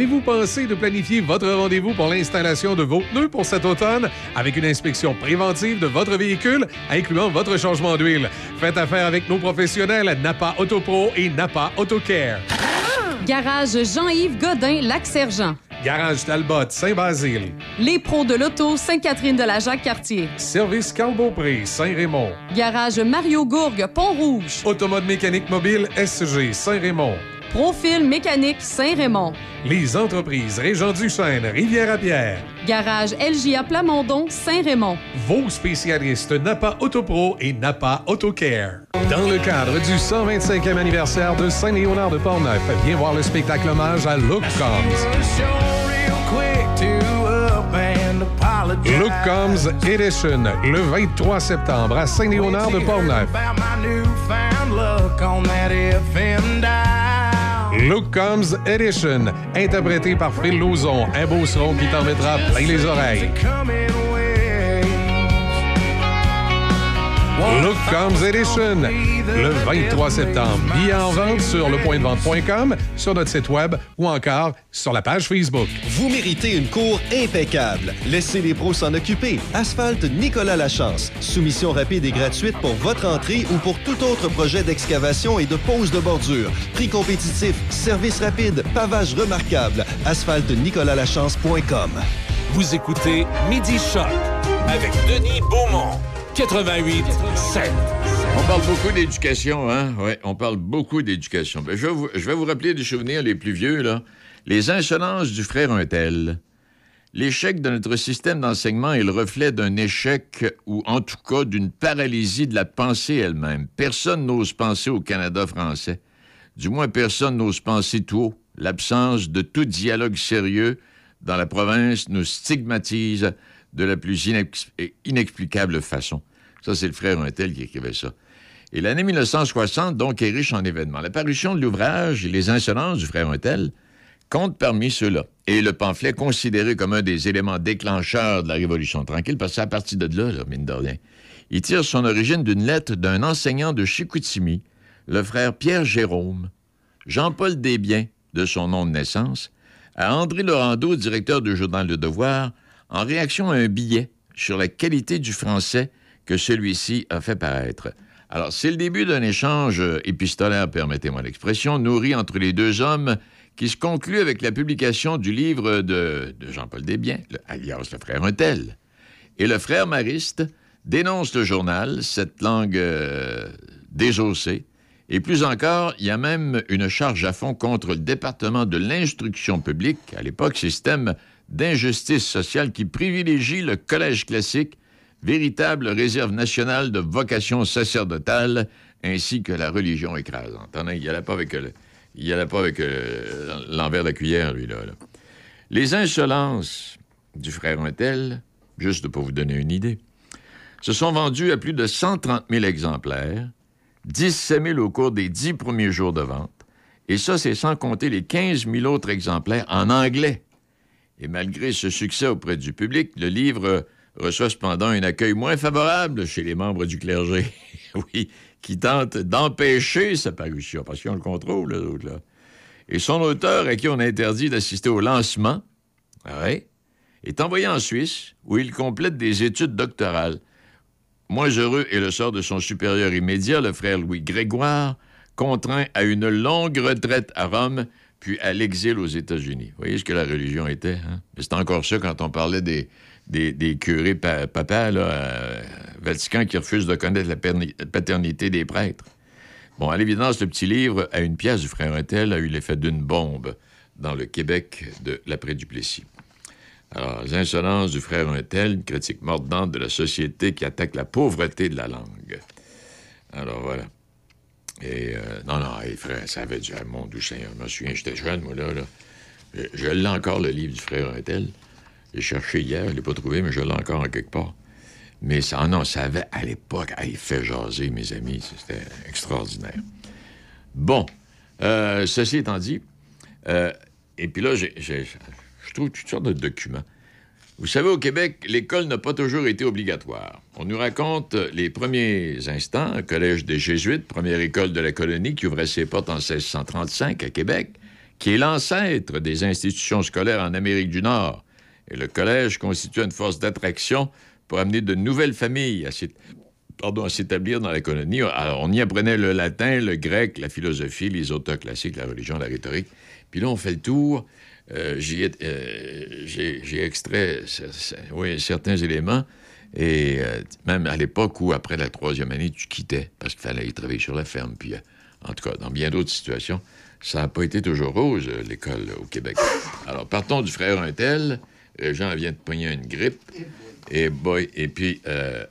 Avez-vous pensé de planifier votre rendez-vous pour l'installation de vos pneus pour cet automne? Avec une inspection préventive de votre véhicule, incluant votre changement d'huile? Faites affaire avec nos professionnels Napa Autopro et Napa AutoCare. Garage Jean-Yves Godin, Lac-Sergent. Garage Talbot, Saint-Basile. Les pros de l'auto, Sainte-Catherine de la Jacques-Cartier. Service Carl Beaupré, Saint-Raymond. Garage Mario Gourgue, Pont-Rouge. Automode mécanique mobile SG, Saint-Raymond. Profil mécanique Saint-Raymond. Les entreprises Régent Duchesne, Rivière-à-Pierre. Garage LJA Plamondon, Saint-Raymond. Vos spécialistes Napa Autopro et Napa AutoCare. Dans le cadre du 125e anniversaire de Saint-Léonard de Portneuf, viens voir le spectacle hommage à Look Combs. Look Combs Edition, le 23 septembre à Saint-Léonard de Portneuf. Look Combs Edition, interprété par Phil Lauzon, un beau son qui t'en mettra plein les oreilles. Look Comes Edition, le 23 septembre. Billets en vente sur lepointdevente.com, sur notre site web ou encore sur la page Facebook. Vous méritez une cour impeccable. Laissez les pros s'en occuper. Asphalte Nicolas Lachance. Soumission rapide et gratuite pour votre entrée ou pour tout autre projet d'excavation et de pose de bordure. Prix compétitif, service rapide, pavage remarquable. AsphalteNicolasLachance.com. Vous écoutez Midi Choc avec Denis Beaumont. 88 7. On parle beaucoup d'éducation, hein? Oui, on parle beaucoup d'éducation. Ben, je, vais vous, je vais vous rappeler des souvenirs les plus vieux, là. Les insolences du frère Untel. L'échec de notre système d'enseignement est le reflet d'un échec ou en tout cas d'une paralysie de la pensée elle-même. Personne n'ose penser au Canada français. Du moins, personne n'ose penser tout haut. L'absence de tout dialogue sérieux dans la province nous stigmatise de la plus inex- inexplicable façon. Ça, c'est le frère Untel qui écrivait ça. Et l'année 1960, donc, est riche en événements. La parution de l'ouvrage Les insolences du frère Untel compte parmi ceux-là. Et le pamphlet considéré comme un des éléments déclencheurs de la Révolution tranquille, parce que à partir de là, là, mine de. Il tire son origine d'une lettre d'un enseignant de Chicoutimi, le frère Pierre Jérôme, Jean-Paul Desbiens, de son nom de naissance, à André Laurando, directeur du journal Le Devoir, en réaction à un billet sur la qualité du français que celui-ci a fait paraître. Alors, c'est le début d'un échange épistolaire, permettez-moi l'expression, nourri entre les deux hommes, qui se conclut avec la publication du livre de, de Jean-Paul Desbiens, le- alias le frère Untel. Et le frère Mariste dénonce le journal, cette langue euh, désossée. Et plus encore, il y a même une charge à fond contre le département de l'instruction publique, à l'époque, système d'injustice sociale qui privilégie le collège classique, véritable réserve nationale de vocation sacerdotale, ainsi que la religion écrasante. Attendez, il n'y allait pas avec, l'envers de la cuillère, lui, là. Les insolences du frère Untel, juste pour vous donner une idée, se sont vendus à plus de 130 000 exemplaires, 17 000 au cours des dix premiers jours de vente, et ça, c'est sans compter les 15 000 autres exemplaires en anglais. Et malgré ce succès auprès du public, le livre reçoit cependant un accueil moins favorable chez les membres du clergé, oui, qui tentent d'empêcher sa parution, parce qu'ils ont le contrôle, les autres, là. Et son auteur, à qui on a interdit d'assister au lancement, est envoyé en Suisse, où il complète des études doctorales. Moins heureux est le sort de son supérieur immédiat, le frère Louis Grégoire, contraint à une longue retraite à Rome, puis à l'exil aux États-Unis. Vous voyez ce que la religion était, hein? C'est encore ça quand on parlait des, des, des curés pa- là, à Vatican, qui refusent de connaître la paternité des prêtres. Bon, à l'évidence, le petit livre, à une pièce du frère Untel, a eu l'effet d'une bombe dans le Québec de l'après-Duplessis. Alors, les insolences du frère Untel, une critique mordante de la société qui attaque la pauvreté de la langue. Alors, voilà. Et, euh, non, non, frère, ça avait dû, mon doux je me souviens, j'étais jeune, moi, là, là. Je, je l'ai encore, le livre du frère Untel. J'ai cherché hier, je l'ai pas trouvé, mais je l'ai encore en quelque part. Mais ça, non, ça avait, à l'époque, hey, fait jaser, mes amis, c'était extraordinaire. Bon, euh, ceci étant dit, euh, et puis là, je trouve toutes sortes de documents. Vous savez, au Québec, l'école n'a pas toujours été obligatoire. On nous raconte les premiers instants, un collège des Jésuites, première école de la colonie qui ouvrait ses portes en 1635 à Québec, qui est l'ancêtre des institutions scolaires en Amérique du Nord. Et le collège constitue une force d'attraction pour amener de nouvelles familles à s'établir dans la colonie. Alors, on y apprenait le latin, le grec, la philosophie, les auteurs classiques, la religion, la rhétorique. Puis là, on fait le tour. Euh, euh, J'ai extrait oui, certains éléments. Et euh, même à l'époque où, après la troisième année, tu quittais parce qu'il fallait y travailler sur la ferme. Puis, en tout cas, dans bien d'autres situations, ça n'a pas été toujours rose, l'école au Québec. Alors, partons du frère Untel. Jean vient de pogner une grippe. Et, boy, et puis,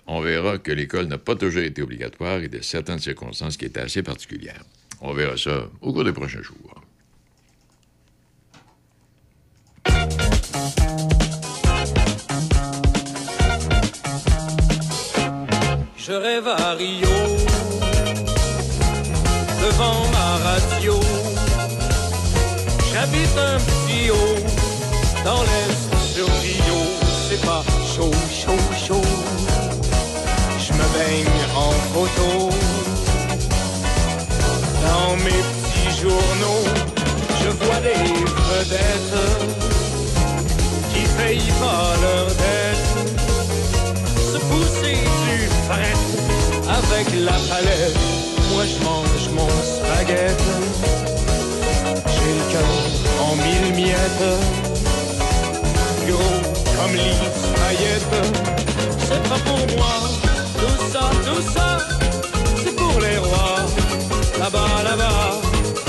on verra que l'école n'a pas toujours été obligatoire et de certaines circonstances qui étaient assez particulières. On verra ça au cours des prochains jours. Je rêve à Rio, devant ma radio. J'habite un petit haut, dans l'est sur Rio. C'est pas chaud, chaud, chaud. Je me baigne en photo. Dans mes la palette, moi je mange mon spaghetti. J'ai le cœur en mille miettes, gros comme l'Ispaillette. C'est pas pour moi, tout ça, tout ça, c'est pour les rois, là-bas, là-bas.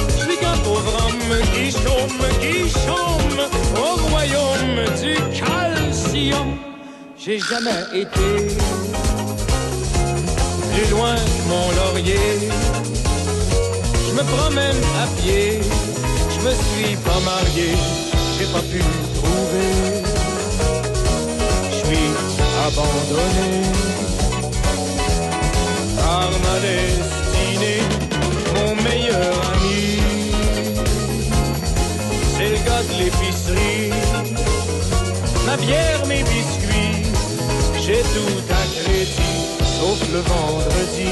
Je suis qu'un pauvre homme qui chôme, qui chôme au royaume du calcium. J'ai jamais été plus loin mon laurier. Je me promène à pied, je me suis pas marié, j'ai pas pu trouver. Je suis abandonné par ma destinée, mon meilleur ami. C'est le gars de l'épicerie, ma bière, mes biscuits, j'ai tout à crédit, sauf le vendredi.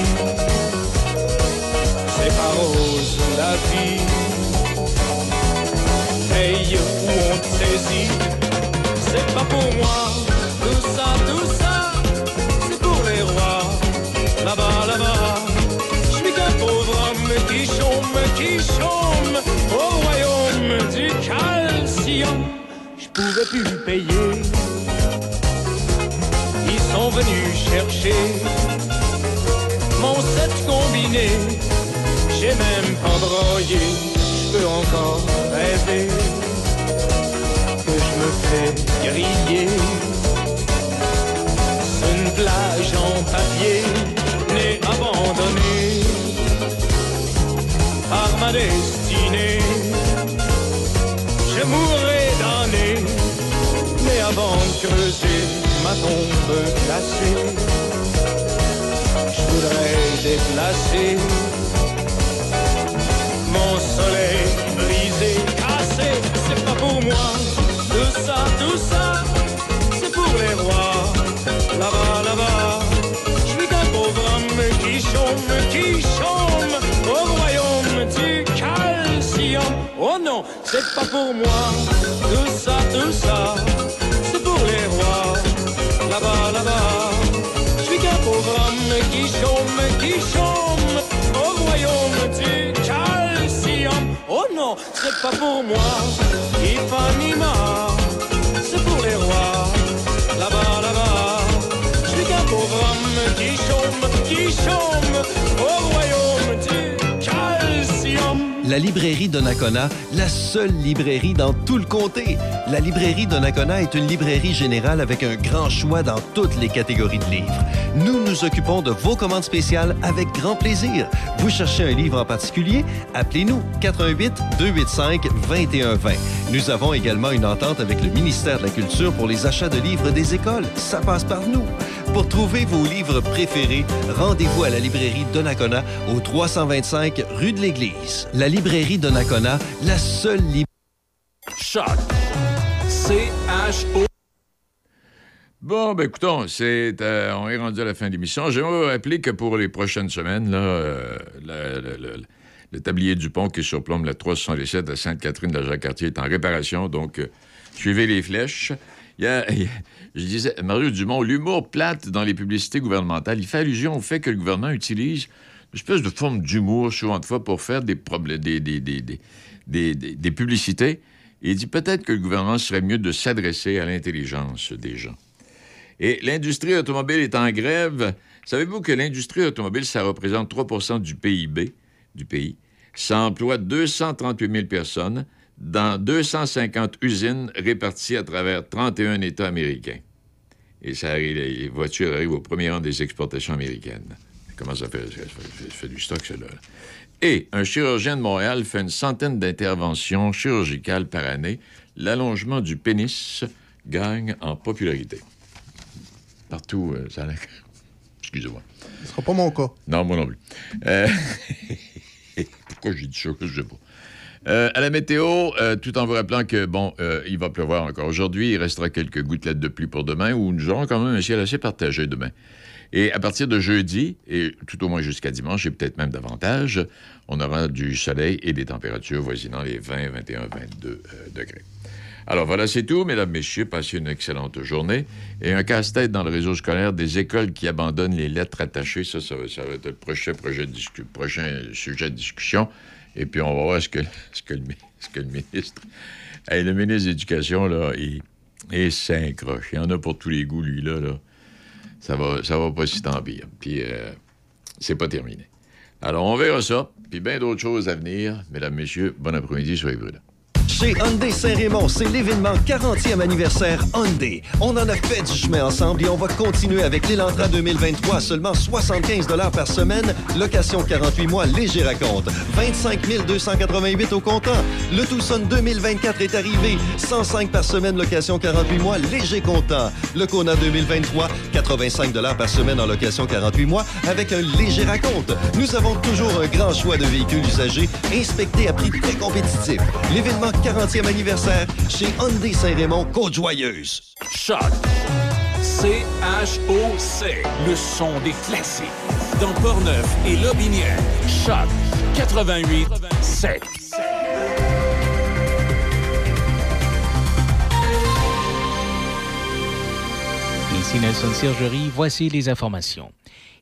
C'est pas rose la vie, paye où on te saisit, c'est pas pour moi, tout ça, tout ça, c'est pour les rois, là-bas, là-bas. Je suis qu'un pauvre homme qui chôme, qui chôme au royaume du calcium. Je pouvais plus payer. Sont venus chercher mon set combiné. J'ai même pas broyé, je peux encore rêver que je me fais griller. Une plage en papier, né abandonné par ma destinée. Je mourrai damné, mais avant de creuser ma tombe je voudrais déplacer mon soleil brisé, cassé. C'est pas pour moi, tout ça, tout ça, c'est pour les rois. Là-bas, là-bas, je suis qu'un pauvre homme qui chôme, qui chôme au royaume du calcium. Oh non, c'est pas pour moi, tout ça, tout ça, c'est pour les rois. Là-bas, là-bas, je suis qu'un pauvre homme qui chôme, qui chôme au royaume du calcium. Oh non, c'est pas pour moi, Ipanema, c'est pour les rois. Là-bas, là-bas, je suis qu'un pauvre homme qui chôme, qui chôme au royaume. La librairie Donnacona, la seule librairie dans tout le comté. La librairie Donnacona est une librairie générale avec un grand choix dans toutes les catégories de livres. Nous nous occupons de vos commandes spéciales avec grand plaisir. Vous cherchez un livre en particulier? Appelez-nous 88 285 2120. Nous avons également une entente avec le ministère de la Culture pour les achats de livres des écoles. Ça passe par nous. Pour trouver vos livres préférés, rendez-vous à la librairie Donnacona au 325 rue de l'Église. La librairie Donnacona, la seule librairie... Choc. C-H-O. Bon, ben écoutons, euh, on est rendu à la fin de l'émission. J'aimerais vous rappeler que pour les prochaines semaines, euh, le, tablier du pont qui surplombe la 367 à Sainte-Catherine de Jacques-Cartier est en réparation, donc euh, suivez les flèches. Il y a, je disais, Mario Dumont, l'humour plate dans les publicités gouvernementales, il fait allusion au fait que le gouvernement utilise une espèce de forme d'humour, souvent de fois, pour faire des, des, publicités. Il dit peut-être que le gouvernement serait mieux de s'adresser à l'intelligence des gens. Et l'industrie automobile est en grève. Savez-vous que l'industrie automobile, ça représente 3% du PIB du pays? Ça emploie 238 000 personnes dans 250 usines réparties à travers 31 États américains. Et ça arrive, les voitures arrivent au premier rang des exportations américaines. Comment ça fait? Ça fait, ça fait du stock, celle-là. Et un chirurgien de Montréal fait une centaine d'interventions chirurgicales par année. L'allongement du pénis gagne en popularité. Partout, euh, ça a l'air- Excusez-moi. Ce sera pas mon cas. Non, moi non plus. Euh, Pourquoi j'ai dit ça? Je sais pas. Euh, à la météo, euh, tout en vous rappelant que, bon, euh, il va pleuvoir encore aujourd'hui. Il restera quelques gouttelettes de pluie pour demain, où nous aurons quand même un ciel assez partagé demain. Et à partir de jeudi, et tout au moins jusqu'à dimanche, et peut-être même davantage, on aura du soleil et des températures voisinant les 20, 21, 22 euh, degrés. Alors voilà, c'est tout, mesdames, messieurs. Passez une excellente journée. Et un casse-tête dans le réseau scolaire des écoles qui abandonnent les lettres attachées. Ça, ça, va- être le prochain sujet de discussion. Et puis, on va voir ce que, ce que, le, ministre... Hey, le ministre de l'Éducation, là, il, s'incroche. Il y en a pour tous les goûts, lui, là. là. Ça va, ça va pas si tant pire. Puis, euh, c'est pas terminé. Alors, on verra ça. puis bien d'autres choses à venir. Mesdames, Messieurs, bon après-midi, soyez prudents. Chez Hyundai Saint-Raymond, c'est l'événement 40e anniversaire Hyundai. On en a fait du chemin ensemble et on va continuer avec l'Elantra 2023 à seulement 75 par semaine, location 48 mois, léger raconte. 25 288 au comptant. Le Tucson 2024 est arrivé, 105 par semaine, location 48 mois, léger comptant. Le Kona 2023, 85 par semaine en location 48 mois avec un léger raconte. Nous avons toujours un grand choix de véhicules usagés inspectés à prix très. L'événement 40e anniversaire chez Hyundai Saint-Raymond, Côte-Joyeuse. Choc. C-H-O-C. Le son des classiques. Dans Portneuf et Lobinière. Choc 88 7. Ici Nelson Sergerie, voici les informations.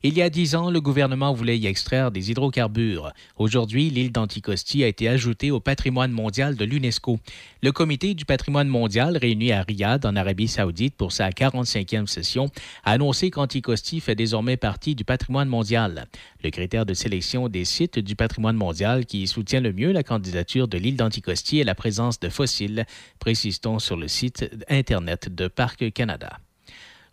Il y a dix ans, le gouvernement voulait y extraire des hydrocarbures. Aujourd'hui, l'île d'Anticosti a été ajoutée au patrimoine mondial de l'UNESCO. Le comité du patrimoine mondial, réuni à Riyad, en Arabie saoudite, pour sa 45e session, a annoncé qu'Anticosti fait désormais partie du patrimoine mondial. Le critère de sélection des sites du patrimoine mondial qui soutient le mieux la candidature de l'île d'Anticosti est la présence de fossiles, précise-t-on sur le site Internet de Parc Canada.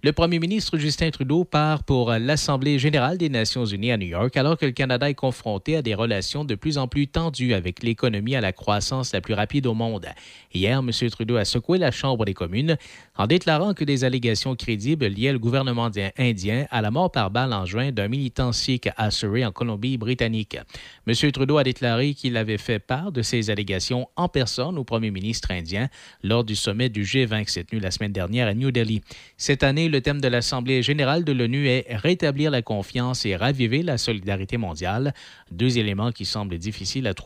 Le premier ministre Justin Trudeau part pour l'Assemblée générale des Nations unies à New York alors que le Canada est confronté à des relations de plus en plus tendues avec l'économie à la croissance la plus rapide au monde. Hier, M. Trudeau a secoué la Chambre des communes en déclarant que des allégations crédibles liées au gouvernement indien à la mort par balle en juin d'un militant sikh à Surrey en Colombie-Britannique. M. Trudeau a déclaré qu'il avait fait part de ces allégations en personne au premier ministre indien lors du sommet du G20 qui s'est tenu la semaine dernière à New Delhi. Cette année, le thème de l'Assemblée générale de l'ONU est Rétablir la confiance et raviver la solidarité mondiale, deux éléments qui semblent difficiles à trouver